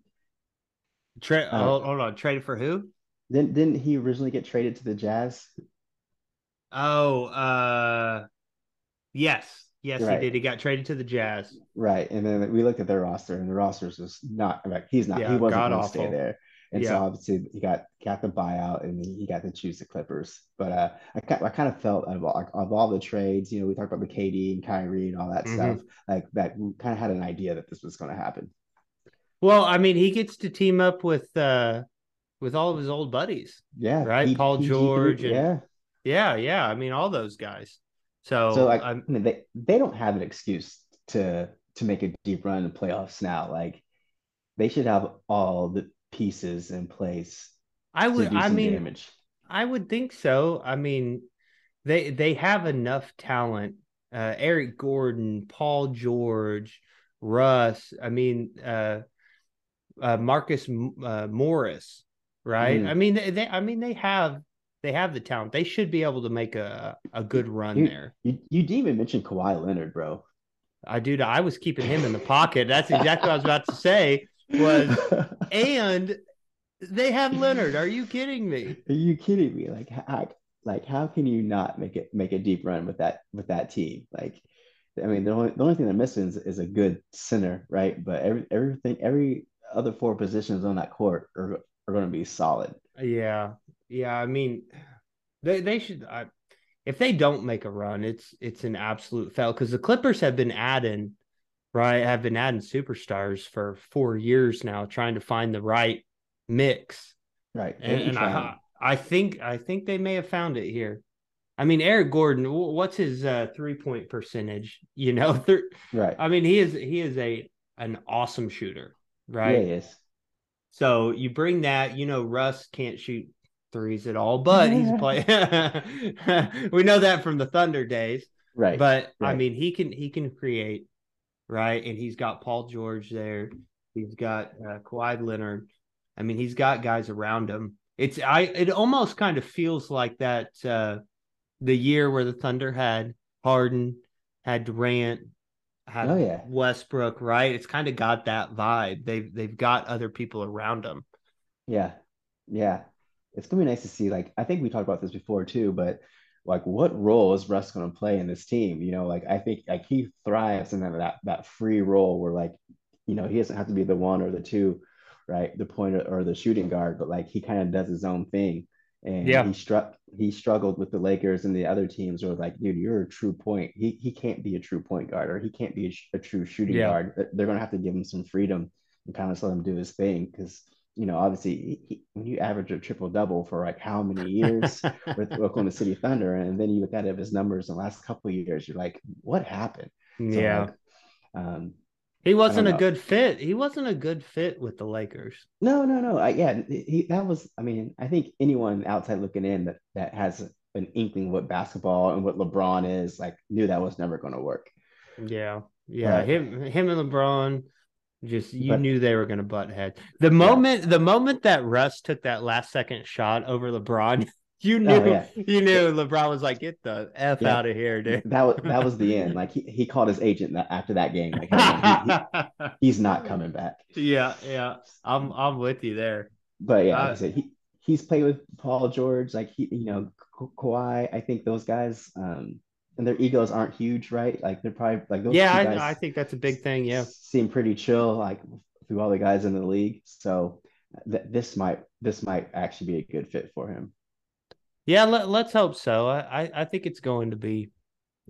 Tra- Uh, hold, hold on, traded for who? didn't didn't he originally get traded to the Jazz Oh, uh, yes, yes, Right. he did. He got traded to the Jazz. Right. And then we looked at their roster and the roster's just not like he's not Yeah, he wasn't going to stay there. And so obviously he got got the buyout and he got to choose the Clippers. But uh I kind I kind of felt of all, of all the trades, you know, we talked about the KD and Kyrie and all that Mhm. stuff, like that kind of had an idea that this was going to happen. Well, I mean, he gets to team up with uh with all of his old buddies. Yeah. Right, P- Paul PG3, George and- yeah. Yeah, yeah. I mean, all those guys. So, So like I mean, they they don't have an excuse to to make a deep run in playoffs now. Like they should have all the pieces in place I would. I mean, damage. I would think so. I mean, they they have enough talent. Uh, Eric Gordon, Paul George, Russ. I mean, uh, uh, Marcus uh, Morris. Right. Mhm. I mean, they, they. I mean, they have they have the talent. They should be able to make a a good run You- there. You you didn't even mention Kawhi Leonard, bro. I do. I was keeping him in the pocket. That's exactly what I was about to say. Was and they have Leonard. Are you kidding me? Are you kidding me? Like how like how can you not make it make a deep run with that with that team? Like I mean the only the only thing they're missing is, is a good center, right? But every everything every other four positions on that court are are going to be solid. Yeah, yeah. I mean, they they should. I, if they don't make a run, it's it's an absolute fail because the Clippers have been adding, right? I've been adding superstars for four years now, trying to find the right mix. Right. And, and I. I think I think they may have found it here. I mean, Eric Gordon, what's his uh, three point percentage? You know, thir- right. I mean, he is he is a an awesome shooter, right? Yeah, he is. So you bring that, you know, Russ can't shoot threes at all, but he's playing. we know that from the Thunder days. Right. But I mean, he can he can create, right? And he's got Paul George there. He's got uh, Kawhi Leonard. I mean, he's got guys around him. It's I. It almost kind of feels like that. Uh, the year where the Thunder had Harden, had Durant, had Oh, yeah. Westbrook, right? It's kind of got that vibe. They've they've got other people around them. Yeah. Yeah. It's gonna be nice to see. Like, I think we talked about this before too, but like what role is Russ going to play in this team? You know, like I think like he thrives in that that, that free role where like, you know, he doesn't have to be the one or the two, right? The point or the shooting guard, but like he kind of does his own thing. And Yeah. he struck he struggled with the Lakers and the other teams were like, dude, you're a true point. He he can't be a true point guard or he can't be a, a true shooting Yeah. guard. They're- They're gonna have to give him some freedom and kind of let him do his thing because you know obviously he, he, when you average a triple double for like how many years with Oklahoma City Thunder, and then you look at it, his numbers in the last couple of years, you're like, what happened? So, yeah. like, um, he wasn't a good fit. He wasn't a good fit with the Lakers. no, no, no. I, yeah, he, that was. I mean, I think anyone outside looking in that that has an inkling what basketball and what LeBron is like knew that was never going to work. Yeah. Yeah. Right. Him him and LeBron just you But- knew they were gonna butt heads. The moment the moment that Russ took that last second shot over LeBron, you knew Oh, yeah. you knew LeBron was like, get the F Yeah. out of here, dude. That was that was the end. Like he, he called his agent that after that game, like he- he- he's not coming back. yeah, yeah. I'm I'm with you there. But yeah, like Uh, I said, he he's played with Paul George, like he, you know, Ka- Kawhi. I think those guys, um, and their egos aren't huge, right? Like they're probably like those yeah, I, I think that's a big thing. Yeah. seem pretty chill, like through all the guys in the league. So th- this might this might actually be a good fit for him. Yeah, let, let's hope so. I, I, I think it's going to be.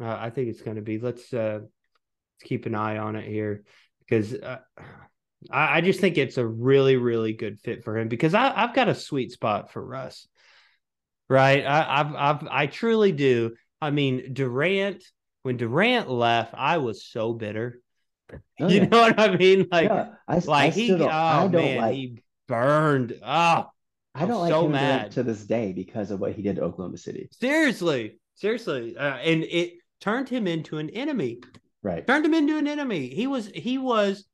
Uh, I think it's going to be. Let's uh, let's keep an eye on it here because uh, I, I just think it's a really really good fit for him because I, I've got a sweet spot for Russ. Right, I, I've I've I truly do. I mean Durant. When Durant left, I was so bitter. Oh, you yeah. know what I mean? Like Yeah, I, I like he. still Oh I don't man, like he burned. Oh, I don't like so him mad. to this day because of what he did to Oklahoma City. Seriously, seriously, uh, and it turned him into an enemy. Right. Turned him into an enemy. He was. He was.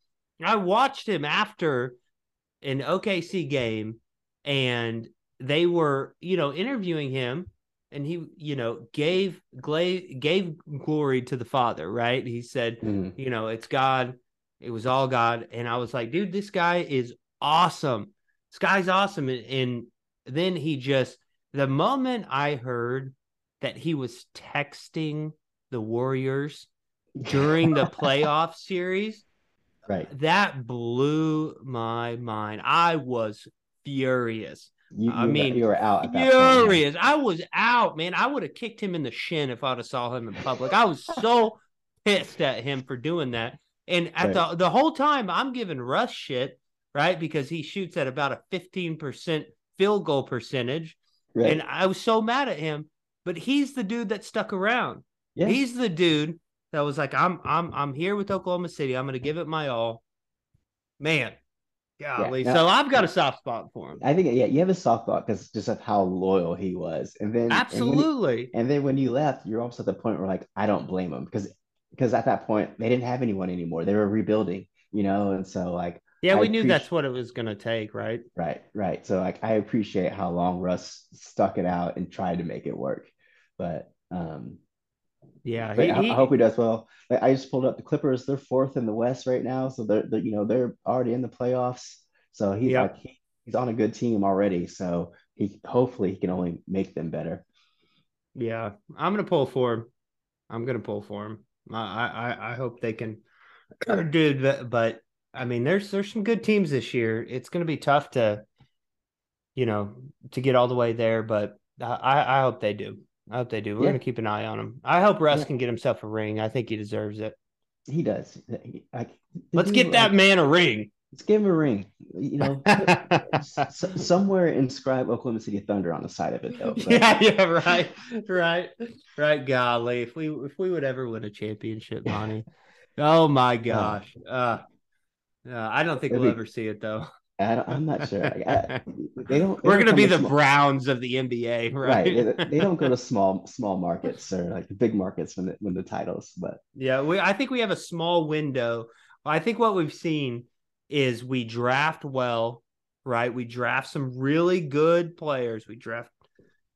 I watched him after an OKC game, and they were, you know, interviewing him, and he, you know, gave gave glory to the Father. Right? He said, Mhm. you know, it's God. It was all God. And I was like, dude, this guy is awesome. This guy's awesome. And, and then he just, the moment I heard that he was texting the Warriors during the playoff series, Right. that blew my mind. I was furious. You, I you, mean, you were out point. Furious. I was out, man. I would have kicked him in the shin if I'd have saw him in public. I was so pissed at him for doing that. And at the the whole time, I'm giving Russ shit, right? Because he shoots at about a 15% field goal percentage. Right. And I was so mad at him. But he's the dude that stuck around. yeah. He's the dude that was like, I'm I'm I'm here with Oklahoma City. I'm gonna give it my all. Man, golly. now- so I've got a soft spot for him. I think yeah, you have a soft spot because just of how loyal he was, and then and when he- Absolutely. And then when you left, you're almost at the point where like I don't blame him because because at that point they didn't have anyone anymore. They were rebuilding, you know, and so like Yeah, I we knew appreci- that's what it was going to take, right? right, right. So like I appreciate how long Russ stuck it out and tried to make it work, but um, Yeah, he, I, he- I hope he does well. Like I just pulled up the Clippers; they're fourth in the West right now, so they're, they're you know they're already in the playoffs. So he's Yep. like he, he's on a good team already. So he hopefully he can only make them better. yeah. I'm going to pull for him. I'm going to pull for him. I, I, I hope they can, dude. But, but I mean, there's there's some good teams this year. It's going to be tough to, you know, to get all the way there. But I, I hope they do. I hope they do. We're Yeah. going to keep an eye on him. I hope Russ Yeah. can get himself a ring. I think he deserves it. He does. He- the Let's dude, get that like, man a ring. Let's give him a ring. You know, s- s- somewhere inscribe Oklahoma City Thunder on the side of it, though. But- yeah, yeah, right, right, right. Golly, if we if we would ever win a championship, Monty, oh my gosh, uh, uh, I don't think It'd we'll be- ever see it though. I don't, I'm not sure. Like, I, they don't. they We're don't gonna be the small- Browns of the NBA, right. right? They, they don't go to small small markets or like the big markets when the, when the titles. But Yeah, we. I think we have a small window. I think what we've seen is we draft well, right? We draft some really good players. We draft,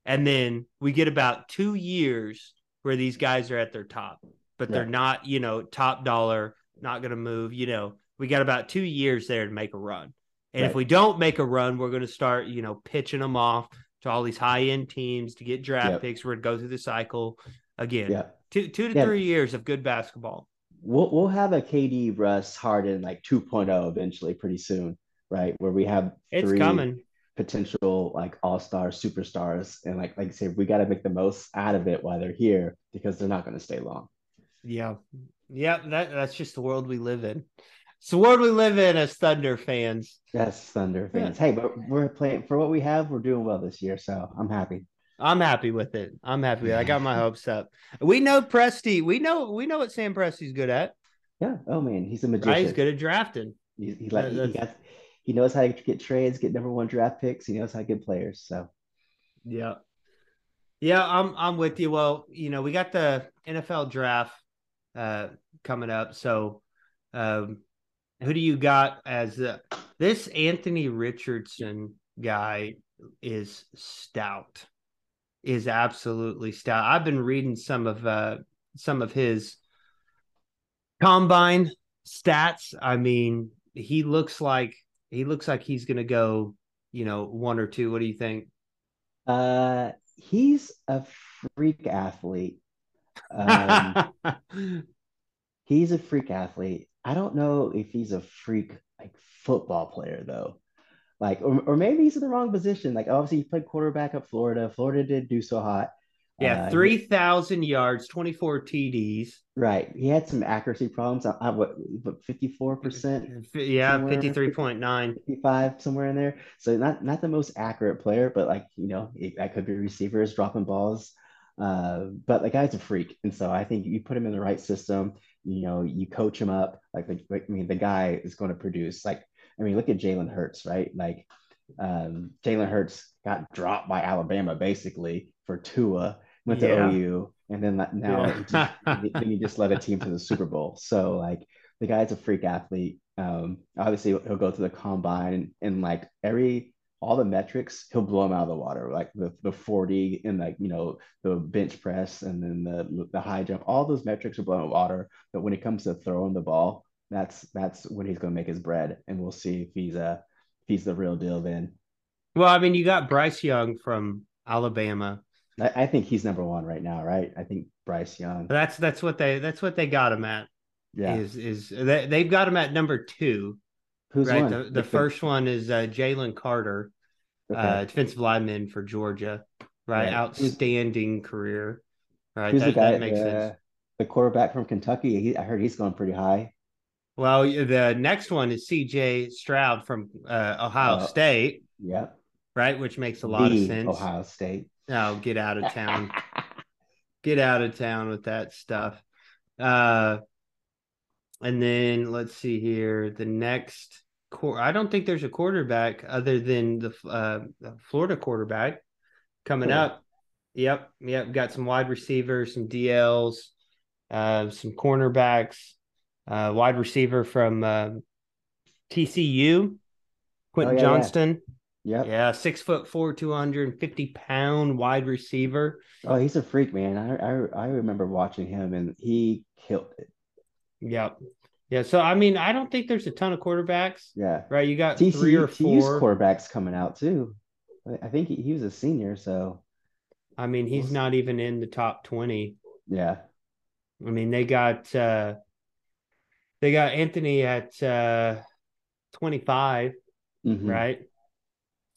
and then we get about two years where these guys are at their top, but they're Right. not, you know, top dollar, not going to move. You know, we got about two years there to make a run. And if we don't make a run, we're going to start, you know, pitching them off to all these high end teams to get draft Yep. picks. We're gonna go through the cycle again. Yeah. Two two to Yeah. three years of good basketball. We'll we'll have a KD Russ Harden like 2.0 eventually pretty soon, right? Where we have It's three coming. potential like all-star superstars. And like like I said, we gotta make the most out of it while they're here because they're not gonna stay long. Yeah. Yeah, that that's just the world we live in. It's the world we live in as Thunder fans. Yes, Thunder Yeah. fans. Hey, but we're playing for what we have, we're doing well this year, so I'm happy. I'm happy with it. I'm happy. With it. I got my hopes up. We know Presti. We know we know what Sam Presti's good at. Yeah. Oh man, he's a Right? magician. He's good at drafting. He, he like he, got he knows how to get trades, get number one draft picks. He knows how to get players. So Yeah. Yeah, I'm I'm with you. Well, you know, we got the NFL draft uh coming up. So um who do you got as uh, this Anthony Richardson guy is stout. Is absolutely stout. I've been reading some of uh some of his combine stats. I mean, he looks like he looks like he's gonna go, you know, one or two. What do you think? uh he's a freak athlete. Um he's a freak athlete. I don't know if he's a freak like football player though. Like or, or maybe he's in the wrong position. Like obviously he played quarterback at Florida. Florida did do so hot. yeah, Uh, three thousand yards, twenty four TDs. Right. He had some accuracy problems. I, I what what 54%, Yeah, Somewhere- fifty three point nine. 55 somewhere in there. So not not the most accurate player, but like, you know, it, that could be receivers dropping balls. Uh, but the guy's a freak. And so I think you put him in the right system, you know, you coach him up. Like, like, like, I mean, the guy is going to produce. Like, I mean, look at Jalen Hurts, right? Like, um, Jalen Hurts got dropped by Alabama basically for Tua, went to Yeah. OU, and then now Yeah. he just, then he just led a team to the Super Bowl. So like the guy's a freak athlete. Um, obviously he'll go to the combine and, and like every all the metrics, he'll blow them out of the water. Like the the 40 and like you know the bench press and then the the high jump, all those metrics are blown out of water. But when it comes to throwing the ball, that's that's when he's gonna make his bread. And we'll see if he's a if he's the real deal then. Well, I mean, you got Bryce Young from Alabama. I, I think he's number one right now, right? I think Bryce Young. That's that's what they that's what they got him at. Yeah. Is is they, they've got him at number two. Who's right. The, the first one is uh, Jalen Carter, Okay. uh, defensive lineman for Georgia. Right. Right. Outstanding career. Right. Who's That, the guy? that makes uh, sense. The quarterback from Kentucky. He, I heard he's going pretty high. Well, the next one is C.J. Stroud from uh, Ohio Oh. State, Yep. right? Which makes a lot The of sense. Ohio State. Oh, get out of town. get out of town with that stuff. Uh, and then let's see here. The next, quar- I don't think there's a quarterback other than the uh, Florida quarterback coming Really? up. Yep, yep. Got some wide receivers, some DLs, uh, some cornerbacks, uh, wide receiver from uh, TCU, Quentin yeah, yeah. Johnston. Yep. Yeah, six foot four, two hundred and fifty pound wide receiver. Oh, he's a freak, man. I, I I remember watching him and he killed it. Yep. Yeah. So I mean, I don't think there's a ton of quarterbacks, Yeah. right? You got three TCU, or TCU's four. quarterback's coming out too. I- think he, he was a senior, so I mean, he's not even in the top twenty. yeah. I mean, they got uh they got Anthony at uh twenty five, Mhm. right?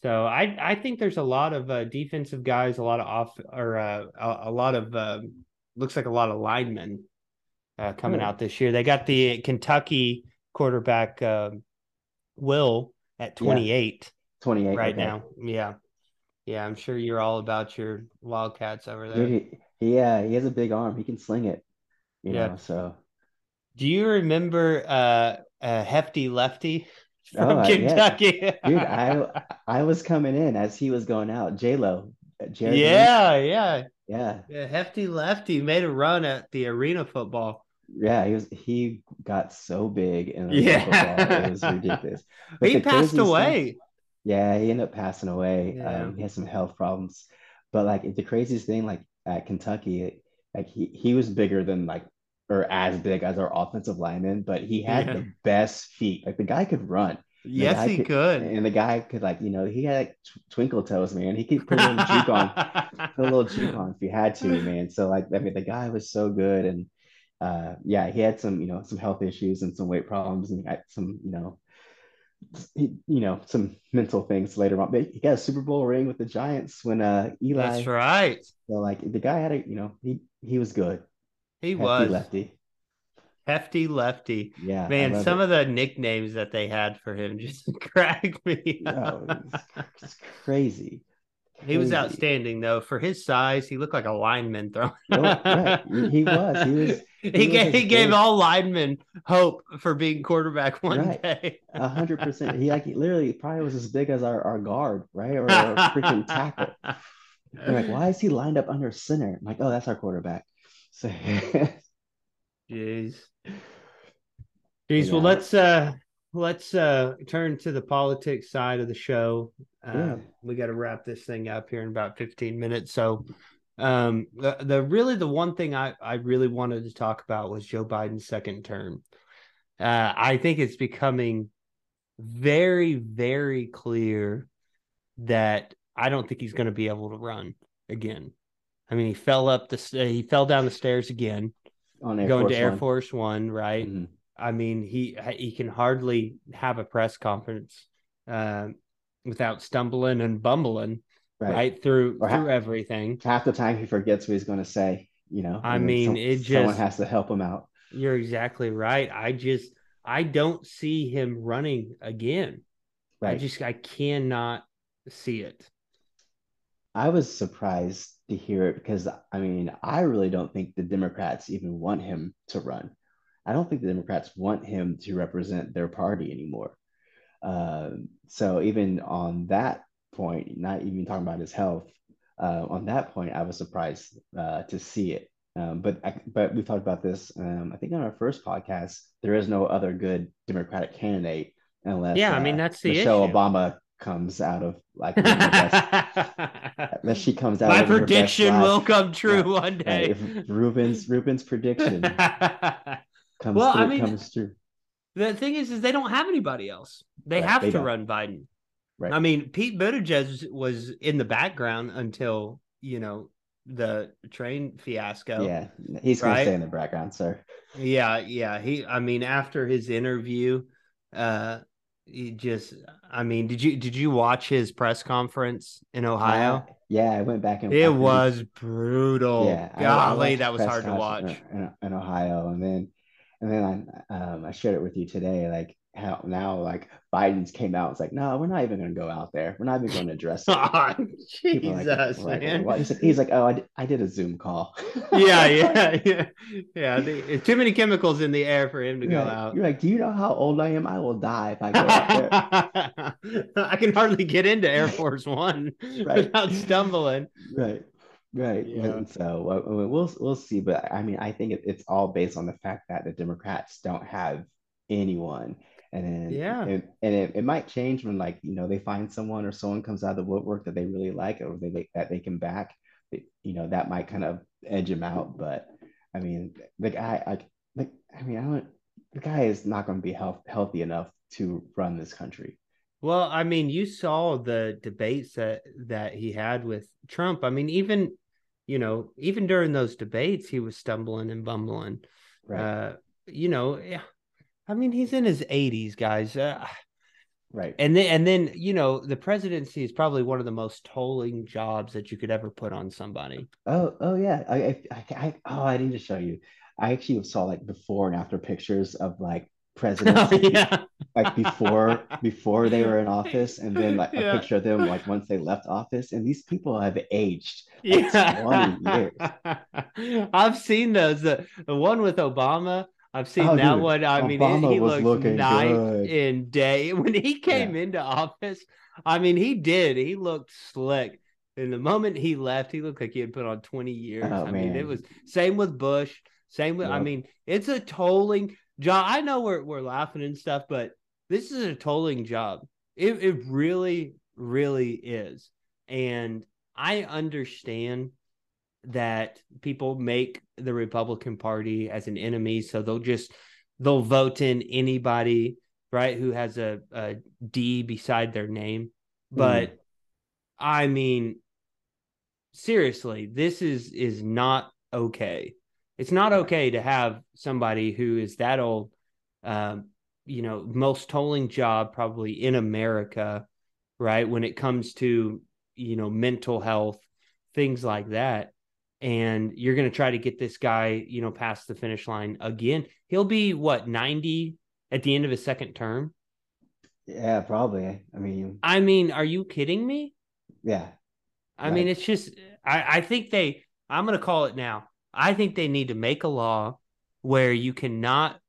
So I I think there's a lot of uh, defensive guys, a lot of off or uh, a, a lot of uh, looks like a lot of linemen uh, coming Yeah. out this year. They got the Kentucky quarterback um Will at 28 28 right okay. now. Yeah. Yeah, I'm sure you're all about your Wildcats over there. Dude, he, yeah, he has a big arm. He can sling it. You Yeah. know, so Do you remember uh, a hefty lefty from Oh, I- yeah. Kentucky? dude, I I was coming in as he was going out. J Lo, Jared yeah, yeah. Yeah, Yeah, hefty lefty made a run at the arena football. yeah. He was he got so big in the Yeah. football, it was ridiculous. But he passed stuff- away. Yeah, he ended up passing away. Yeah. Um, he had some health problems, but like the craziest thing, like at Kentucky, like he he was bigger than like or as big as our offensive lineman, but he had Yeah. the best feet. Like the guy could run. Yes, he could, could. And the guy could like, you know, he had like, twinkle toes, man. He could put a little juke on, put a little juke on if he had to, man. So like, I mean, the guy was so good, and uh, yeah, he had some, you know, some health issues and some weight problems, and some, you know, he, you know, some mental things later on. But he got a Super Bowl ring with the Giants when uh Eli. That's right. So like, the guy had a, you know, he he was good. He Hefty was lefty. Hefty lefty. Yeah, Man, some it. of the nicknames that they had for him just cracked me. No, it's, it's crazy. he was outstanding though. For his size, he looked like a lineman throwing. Oh, right. He was. He was. He, he was gave he gave all linemen hope for being quarterback one Right. day. A hundred percent. He like he literally probably was as big as our, our guard, right? Or our freaking tackle. They're like, why is he lined up under center? I'm like, oh, that's our quarterback. So Jeez. Jeez. Well, let's uh let's uh turn to the politics side of the show. Uh, Yeah. We got to wrap this thing up here in about fifteen minutes. So, um, the, the really the one thing I I really wanted to talk about was Joe Biden's second term. Uh, I think it's becoming very very clear that I don't think he's going to be able to run again. I mean, he fell up the he fell down the stairs again on Air going Force to Air One. Force One, right? Mhm. I mean, he he can hardly have a press conference uh, without stumbling and bumbling right, Right. through Or through everything. Half the time he forgets what he's going to say. You know. I mean, it someone has to help him out. You're exactly right. I just I don't see him running again. I just I cannot see it. I was surprised to hear it because I mean, I really don't think the Democrats even want him to run. I don't think the Democrats want him to represent their party anymore. Um, so even on that point, not even talking about his health, uh, on that point, I was surprised uh, to see it. Um, but I, but we talked about this. Um, I think on our first podcast, there is no other good Democratic candidate unless Yeah, I mean, uh, that's the Michelle issue. Obama comes out of like unless she comes out. My prediction will come true Right, one day. if Ruben's Ruben's prediction comes Well, through, I mean, comes true. The thing is, is they don't have anybody else. They Right, have they to don't. run Biden. Right. I mean, Pete Buttigieg was in the background until you know the train fiasco. Yeah, he's gonna stay in the background, sir. yeah, yeah. He, I mean, after his interview, uh, he just, I mean, did you did you watch his press conference in Ohio? Uh, yeah, I went back and it was brutal. Yeah, golly, that was hard to watch. in, in, in Ohio, and then and then I um I shared it with you today, like how now like Biden's came out. It's like, no, we're not even gonna go out there. We're not even going to address it. Oh, Jesus, like, like, man. what? He's like, he's like, oh, I did, I did a Zoom call. yeah, yeah, yeah, yeah. The, too many chemicals in the air for him to You're go like, out. you're like, do you know how old I am? I will die if I go out there. I can hardly get into Air Force One Right. without stumbling. Right, right. Yeah. And so uh, we'll we'll see, but I mean, I think it, it's all based on the fact that the Democrats don't have anyone, and then Yeah. and, and it, it might change when like you know they find someone or someone comes out of the woodwork that they really like or they that they can back. You know, that might kind of edge him out, but I mean, the guy, like, like I mean, I don't. The guy is not going to be health, healthy enough to run this country. Well, I mean, you saw the debates that that he had with Trump. I mean, even you know, even during those debates, he was stumbling and bumbling. Right, Uh, you know, yeah. I mean, he's in his 80s, guys. Uh, right. and then and then you know the presidency is probably one of the most tolling jobs that you could ever put on somebody Oh, oh yeah. I, I, I, I- oh, I need to show you. I actually saw like before and after pictures of like presidents, oh, like, yeah like before before they were in office, and then like a picture of them like once they left office, and these people have aged. like, 20 yeah i've seen those the, the one with obama i've seen Oh, that dude, one. I mean Obama he was looks night good. and day. When he came into office i mean he did. He looked slick. And the moment he left he looked like he had put on 20 years. Oh, i mean it was same with bush. Same with i mean it's a tolling job. I know we're, we're laughing and stuff but this is a tolling job. It, it really really is. And i understand that people make the republican party as an enemy so they'll just they'll vote in anybody right? Who has a, a D beside their name. But mm. I mean, seriously, this is is not okay. It's not okay to have somebody who is that old, um, you know, most tolling job probably in America, right? When it comes to, you know, mental health, things like that. And you're going to try to get this guy, you know, past the finish line again. He'll be what, 90 at the end of his second term? Yeah, probably. I mean, I mean, are you kidding me? Yeah. I right. mean, it's just, I, I think they, I'm going to call it now. I think they need to make a law where you cannot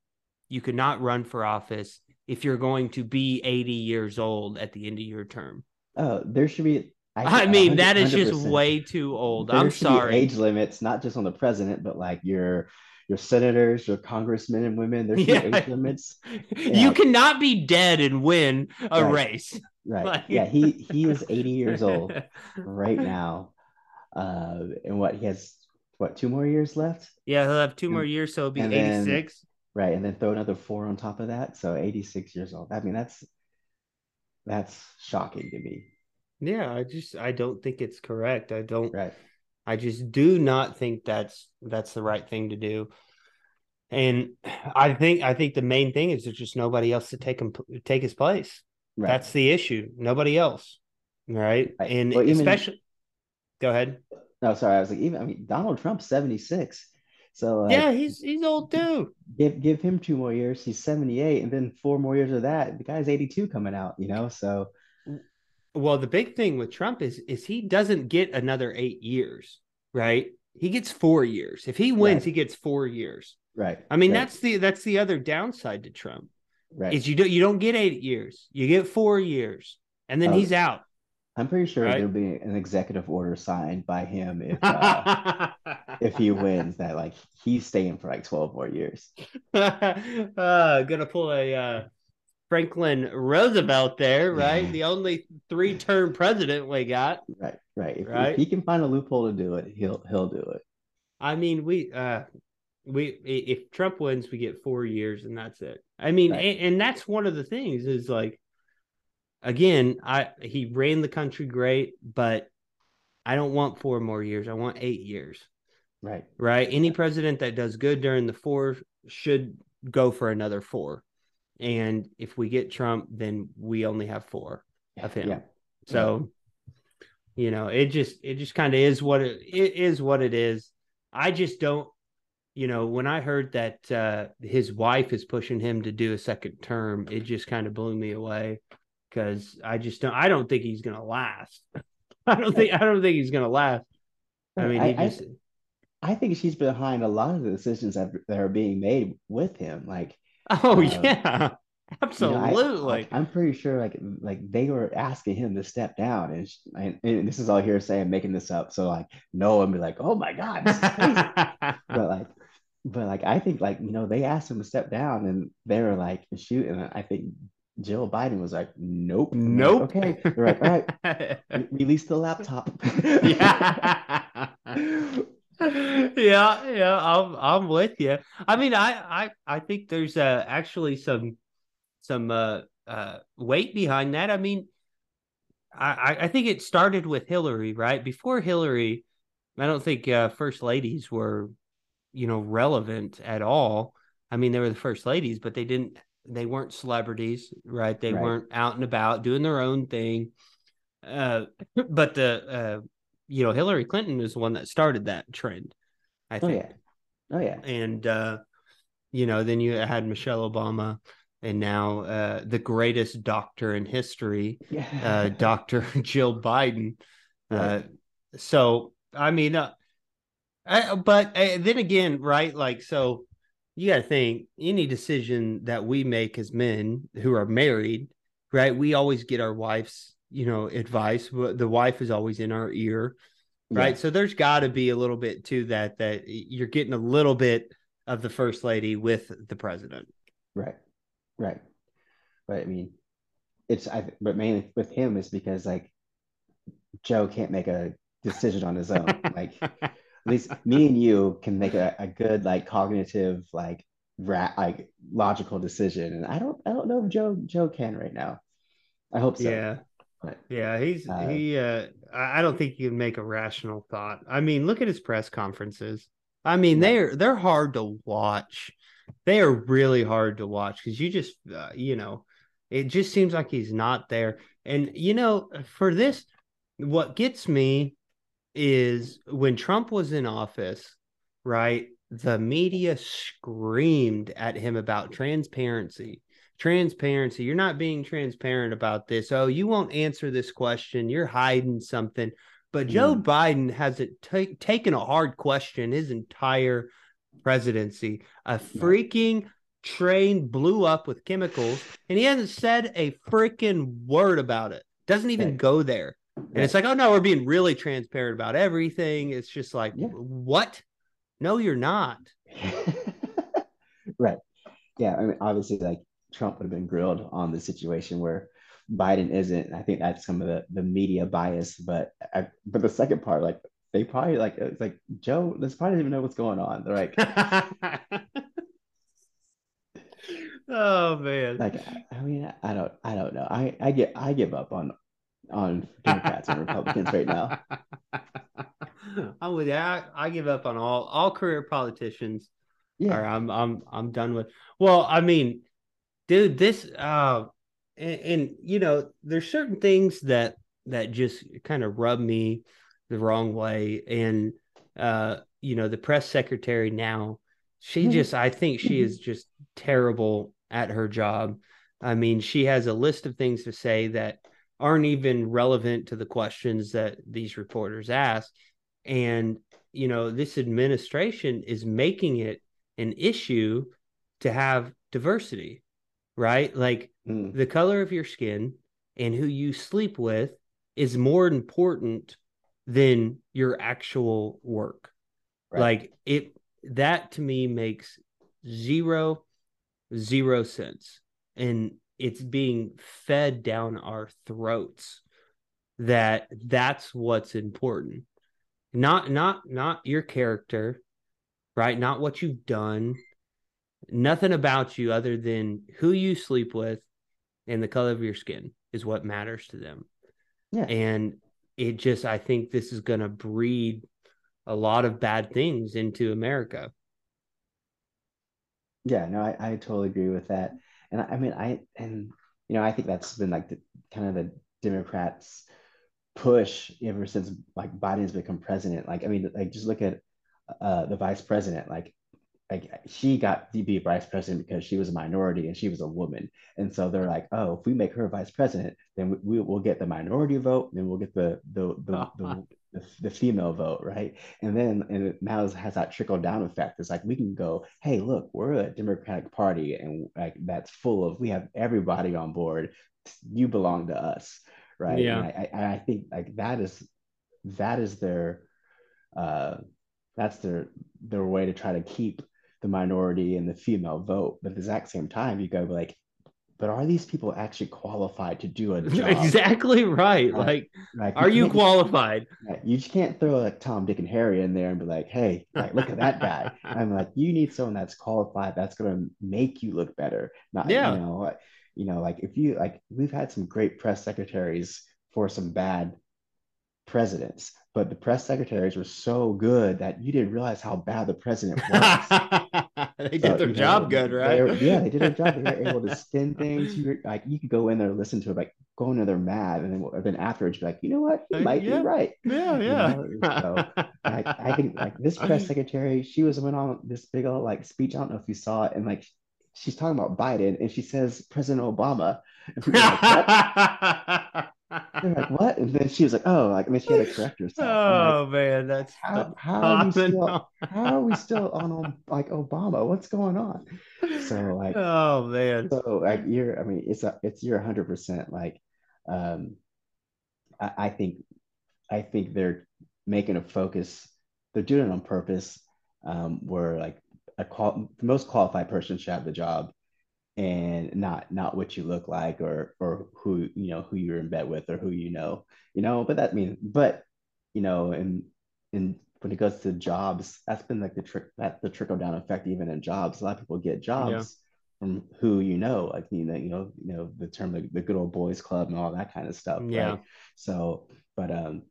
you cannot run for office if you're going to be 80 years old at the end of your term. Oh, there should be. I, I mean, that is just way too old. There I'm sorry. age limits, not just on the president, but like your your senators, your congressmen and women. There's yeah. age limits. Yeah. You cannot be dead and win a right. race. Right. Like... yeah. He he is 80 years old right now, uh, and what he has what two more years left? Yeah, he'll have two and, more years, so it'll be 86. Right, and then throw another four on top of that, so 86 years old. I mean, that's that's shocking to me. Yeah, I just I don't think it's correct. I don't. Right. I just do not think that's that's the right thing to do. And I think I think the main thing is there's just nobody else to take him take his place. Right. That's the issue. Nobody else. Right. right. And well, especially go ahead. No, sorry. I was like, even I mean Donald Trump's 76. So yeah, he's he's old too. Give give him two more years. He's seventy eight, and then four more years of that. The guy's eighty two coming out. You know, so. Well, the big thing with Trump is is he doesn't get another eight years, right? He gets four years. If he wins, right. he gets four years. Right. I mean, right. that's the that's the other downside to Trump. Right. Is you don't you don't get eight years. You get four years, and then oh, he's out. I'm pretty sure right? there'll be an executive order signed by him if uh, if he wins that like he's staying for like 12 more years. uh, gonna pull a uh, Franklin Roosevelt there, right? the only three term president we got. Right, right. If, right. if he can find a loophole to do it, he'll he'll do it. I mean, we uh we if Trump wins, we get four years and that's it. I mean, right. and, and that's one of the things is like again, I he ran the country great, but I don't want four more years. I want eight years. Right. Right. Any president that does good during the four should go for another four. And if we get Trump, then we only have four of him. Yeah. So, you know, it just it just kind of is what it, it is what it is. I just don't, you know, when I heard that uh his wife is pushing him to do a second term, it just kind of blew me away because I just don't. I don't think he's gonna last. I don't think. I don't think he's gonna last. I mean, I, just. I, I, think she's behind a lot of the decisions that, that are being made with him. Like, oh uh, yeah, absolutely. You know, I, am pretty sure, like, like they were asking him to step down, and, and, and this is all hearsay. I'm making this up, so like, no and be like, oh my god, this is crazy. but like, but like, I think like you know they asked him to step down, and they were like, shoot, and I think Jill Biden was like, nope. Nope. Like, okay. They're like, all right, release the laptop. yeah. Yeah, yeah, I'm I'm with you. I mean, I I I think there's uh, actually some some uh, uh, weight behind that. I mean, I I think it started with Hillary, right? Before Hillary, I don't think uh, first ladies were, you know, relevant at all. I mean, they were the first ladies, but they didn't they weren't celebrities, right? They right. weren't out and about doing their own thing. Uh, but the uh, you know Hillary Clinton is the one that started that trend. I think. Oh yeah. Oh yeah. And uh, you know, then you had Michelle Obama, and now uh, the greatest doctor in history, yeah. uh, Doctor Jill Biden. Uh, right. Uh, so I mean, uh, I, but uh, then again, right? Like so you got to think any decision that we make as men who are married, right? We always get our wife's, you know, advice. The wife is always in our ear, right? Yeah. So there's got to be a little bit to that that you're getting a little bit of the first lady with the president. Right. Right. But I mean, it's I but mainly with him is because like Joe can't make a decision on his own. like at least me and you can make a, a good like cognitive like rat like logical decision. And I don't I don't know if Joe Joe can right now. I hope so. Yeah. But Yeah, he's Uh, he uh I don't think you can make a rational thought. I mean, look at his press conferences. I mean, Right. they're they're hard to watch. They are really hard to watch because you just uh, you know, it just seems like he's not there. And you know, for this what gets me is when Trump was in office, right? The media screamed at him about transparency. Transparency. You're not being transparent about this. Oh, you won't answer this question. You're hiding something. But Joe Mm. Biden hasn't ta- taken a hard question his entire presidency. A freaking train blew up with chemicals, and he hasn't said a freaking word about it. Doesn't even go there. And it's like, oh no, we're being really transparent about everything. It's just like, Yeah. what? No, you're not. right. Yeah. I mean, obviously, like Trump would have been grilled on the situation where Biden isn't. I think that's some of the, the media bias. But I, but the second part, like they probably like it's like Joe, this probably doesn't even know what's going on. They're like, oh man. like I mean, I don't, I don't know. I, I get, I give up on, on Democrats and Republicans right now. I'm with you. I, I give up on all all career politicians. Yeah. Or I'm I'm I'm done with. Well, I mean, dude, this uh, and, and you know, there's certain things that that just kind of rub me the wrong way, and uh, you know, the press secretary now, she Mhm. just, I think she is just terrible at her job. I mean, she has a list of things to say that aren't even relevant to the questions that these reporters ask. And, you know, this administration is making it an issue to have diversity, right? Like Mm. the color of your skin and who you sleep with is more important than your actual work. Right. Like it, that to me makes zero, zero sense. And it's being fed down our throats that that's what's important not not not your character right not what you've done nothing about you other than who you sleep with and the color of your skin is what matters to them Yeah. and it just i think this is going to breed a lot of bad things into america Yeah, no, I, I totally agree with that. And I, I mean, I, and, you know, I think that's been like the kind of the Democrats' push ever since like Biden's become president. Like, I mean, like just look at uh, the vice president. Like, like she got to be vice president because she was a minority and she was a woman. And so they're like, oh, if we make her vice president, then we, we will get the minority vote, then we'll get the the the, the, the, the female vote, right? And then and it now has that trickle down effect. It's like we can go, hey, look, we're a Democratic Party, and like that's full of we have everybody on board. You belong to us, right? Yeah. And I, I, I think like that is that is their uh that's their their way to try to keep the minority and the female vote. But at the exact same time, you go like, but are these people actually qualified to do a job? exactly right Right. like Like, are you just- qualified You just can't throw like Tom, Dick, and Harry in there and be like, hey, like, look at that guy. I'm like, you need someone that's qualified that's gonna make you look better. Not Yeah. you know, like, you know, like if you like we've had some great press secretaries for some bad presidents, but the press secretaries were so good that you didn't realize how bad the president was. they did their you know, job good they right were- yeah, they did their job. They were able to spin things. You were, like you could go in there and listen to it, like go in there they're mad, and then then afterwards you're like, you know what, he Uh, might yeah. be right. yeah You yeah know, so, I, I think like this press secretary, she was went on this big old like speech. I don't know if you saw it, and like she's talking about Biden, and she says President Obama, and people are like, what? They're like, what? And then she was like, oh, like, and then she had to correct herself. I'm like, oh man that's how, how are we still how are we still on like Obama? What's going on? So like oh man so like you're I mean it's a it's you're hundred percent like um I, I think I think they're making a focus they're doing it on purpose um where like a qual the most qualified person should have the job and not not what you look like or or who you know who you're in bed with or who you know you know but that means but you know and in when it goes to jobs, that's been like the trick that the trickle down effect even in jobs. A lot of people get jobs yeah. from who you know, like you know, you know, you know, the term the, the good old boys club and all that kind of stuff. Yeah. Right? So, but um,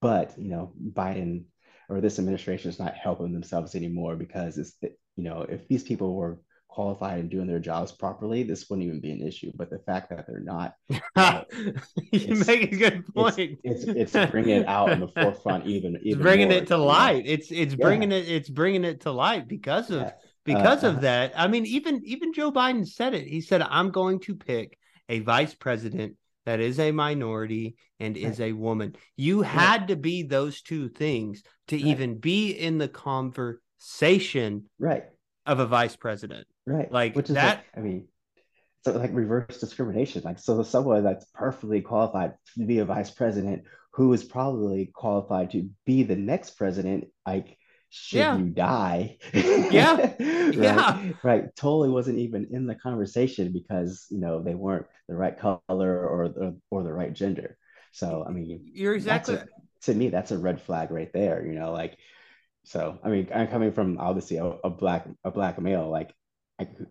but you know, Biden or this administration is not helping themselves anymore because it's you know, if these people were qualified and doing their jobs properly, this wouldn't even be an issue. But the fact that they're not, you, make a good point. It's, it's, it's bringing it out in the forefront, even, even bringing more, it to light. Know? It's it's bringing it it's bringing it to light because of yeah. because uh, of uh, that. I mean, even even Joe Biden said it. He said, "I'm going to pick a vice president." That is a minority and right. is a woman. You had to be those two things to right. even be in the conversation right of a vice president. Right. Like Which is that. Like, I mean, so like reverse discrimination. Like, so someone that's perfectly qualified to be a vice president who is probably qualified to be the next president, like, should yeah. you die? yeah. right? Yeah. Right. Totally wasn't even in the conversation because, you know, they weren't the right color or the, or the right gender. So, I mean, you're exactly. A, to me, that's a red flag right there. You know, like, so I mean, I'm coming from obviously a, a black a black male, like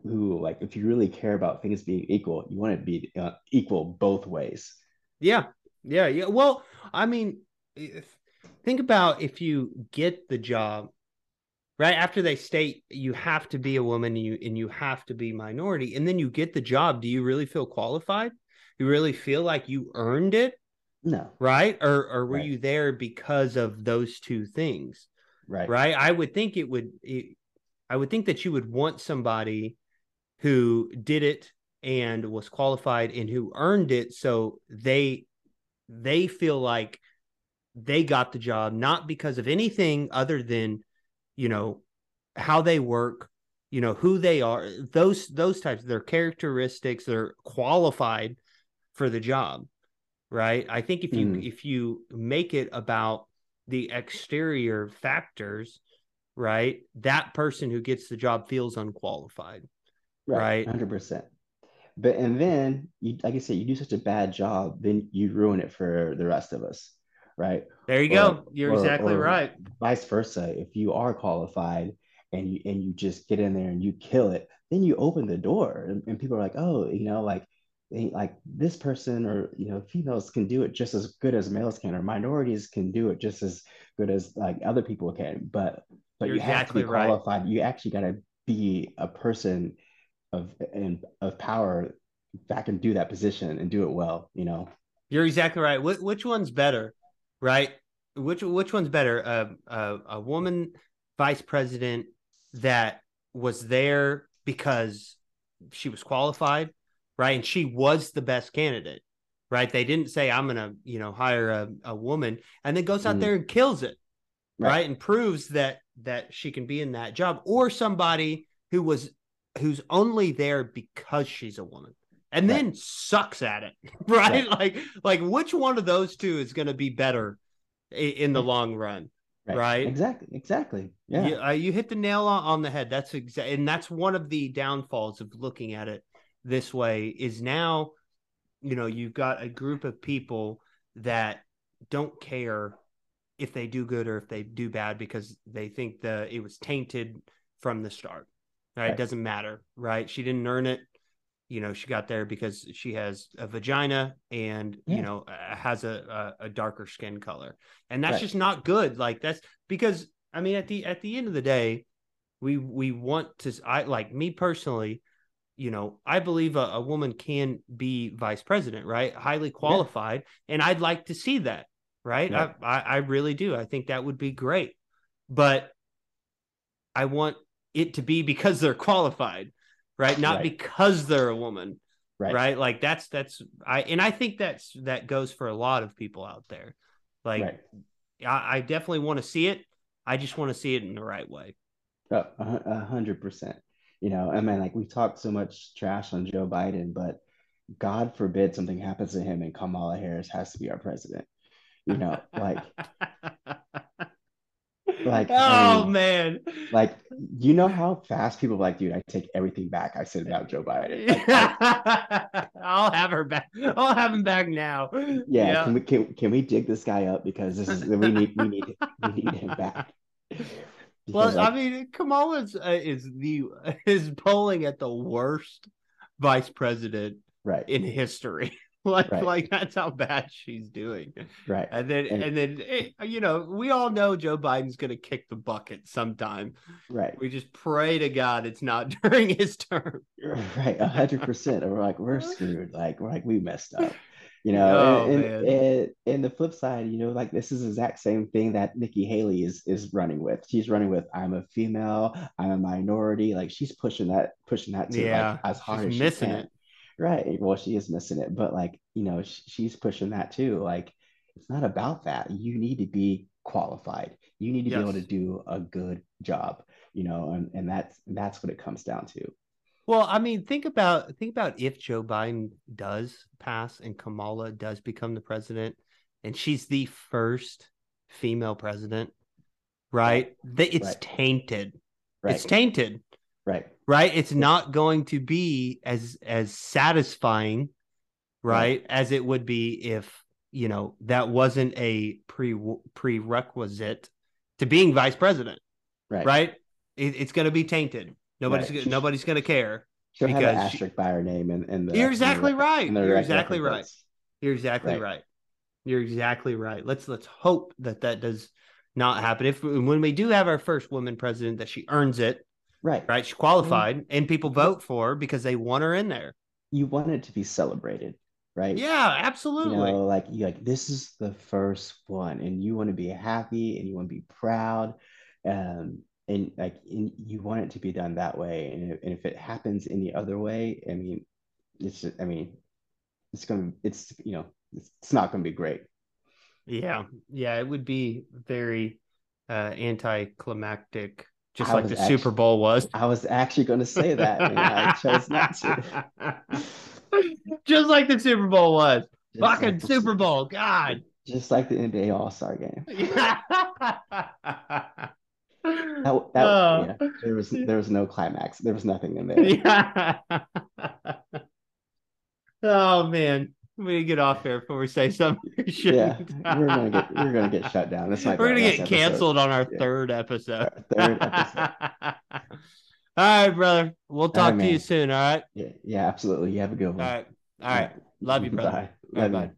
who like if you really care about things being equal, you want it to be uh, equal both ways. Yeah, yeah, yeah. Well, I mean, if, think about if you get the job right after they state you have to be a woman and you and you have to be minority, and then you get the job. Do you really feel qualified? You really feel like you earned it? No. Right? Or or were right. you there because of those two things? Right. Right. I would think it would. It, I would think that you would want somebody who did it and was qualified and who earned it, so they they feel like they got the job not because of anything other than you know how they work you know who they are those those types their characteristics they're qualified for the job right i think if you mm. if you make it about the exterior factors, right? That person who gets the job feels unqualified. Right. Hundred percent. But and then you like I said, you do such a bad job, then you ruin it for the rest of us. Right. There you or, go. You're or, exactly or right. Vice versa. If you are qualified and you and you just get in there and you kill it, then you open the door and, and people are like, oh, you know, like like this person or you know females can do it just as good as males can or minorities can do it just as good as like other people can but but You're you have exactly to be qualified right. you actually got to be a person of and of power that can do that position and do it well you know You're exactly right Wh- which one's better right which which one's better a, a, a woman vice president that was there because she was qualified right? And she was the best candidate, right? They didn't say I'm gonna, you know, hire a, a woman, and then goes out mm. there and kills it, right. right? And proves that that she can be in that job, or somebody who was who's only there because she's a woman and then right. sucks at it right? right? like like which one of those two is going to be better in the long run right, right? exactly exactly yeah you, uh, you hit the nail on, on the head that's exactly and that's one of the downfalls of looking at it this way is now you know you've got a group of people that don't care if they do good or if they do bad because they think the it was tainted from the start right? right. it doesn't matter right she didn't earn it you know she got there because she has a vagina and yeah. you know has a, a, a darker skin color and that's right. just not good like that's because i mean at the at the end of the day we we want to i like me personally you know, I believe a, a, woman can be vice president, right? Highly qualified. Yeah. And I'd like to see that, right? Yeah. I, I, really do. I think that would be great. But I want it to be because they're qualified, right? Not right. because they're a woman. Right. right. Like that's that's I and I think that's that goes for a lot of people out there. Like right. I, I definitely want to see it. I just want to see it in the right way. Oh, a hundred percent you know, I mean, like we talked so much trash on Joe Biden, but God forbid something happens to him and Kamala Harris has to be our president. You know, like, like, oh I mean, man, like, you know how fast people like, dude, I take everything back I said about Joe Biden. Like, I, I'll have her back. I'll have him back now. Yeah, yeah. Can we can, can we dig this guy up because this is we need we need we need him back. Because, well, like, I mean, Kamala's uh, is the is polling at the worst vice president right in history. like right. like that's how bad she's doing. Right. And then and, and then it, eh, you know we all know joe biden's going to kick the bucket sometime. Right. We just pray to god it's not during his term. Right 100% we're like we're screwed. Like we're like we messed up. You know oh, and, and, and, and, the flip side you know like this is the exact same thing that nikki haley is is running with. She's running with i'm a female. I'm a minority. Like she's pushing that pushing that to yeah, like as hard as missing she can. She's missing it Right. Well, she is missing it, but like, you know, sh- she's pushing that too. Like, it's not about that. You need to be qualified. You need to yes. be able to do a good job, you know, and, and that's that's what it comes down to. Well, I mean, think about think about if Joe Biden does pass and Kamala does become the president, and she's the first female president, right? It's right. tainted. Right. It's tainted. Right. Right? It's not going to be as as satisfying right, right. as it would be if you know that wasn't a pre prerequisite to being vice president. Right. Right? It, it's going to be tainted. Nobody's right. nobody's going to care she'll have an asterisk she, by her name and, and you're exactly the, right. you're exactly right. you're exactly right. right. You're exactly right. Let's let's hope that that does not happen. If when we do have our first woman president that she earns it Right. Right. She qualified mm-hmm. and people vote for her because they want her in there. You want it to be celebrated, right? Yeah, absolutely. You know, like you like this is the first one, and you want to be happy and you want to be proud. Um, and like and you want it to be done that way. And if, and if it happens any other way, I mean, it's just, I mean, it's gonna it's you know, it's, it's not gonna be great. Yeah. Yeah, it would be very uh anticlimactic just I like the actually, Super Bowl was. I was actually going to say that, I chose not to. just like the Super Bowl was. Just Fucking like Super Bowl, God. Just like the NBA All Star game. that, that, oh. yeah, there was there was no climax. There was nothing in there. Yeah. oh man, we get off here before we say something. Yeah, we're gonna get we're gonna get shut down. This might we're gonna get canceled on our yeah. third episode. Our third episode. all right, brother. We'll talk right, to you soon. All right. Yeah, yeah, absolutely. You have a good one. All right. All right. Love you, brother. Bye. Love bye.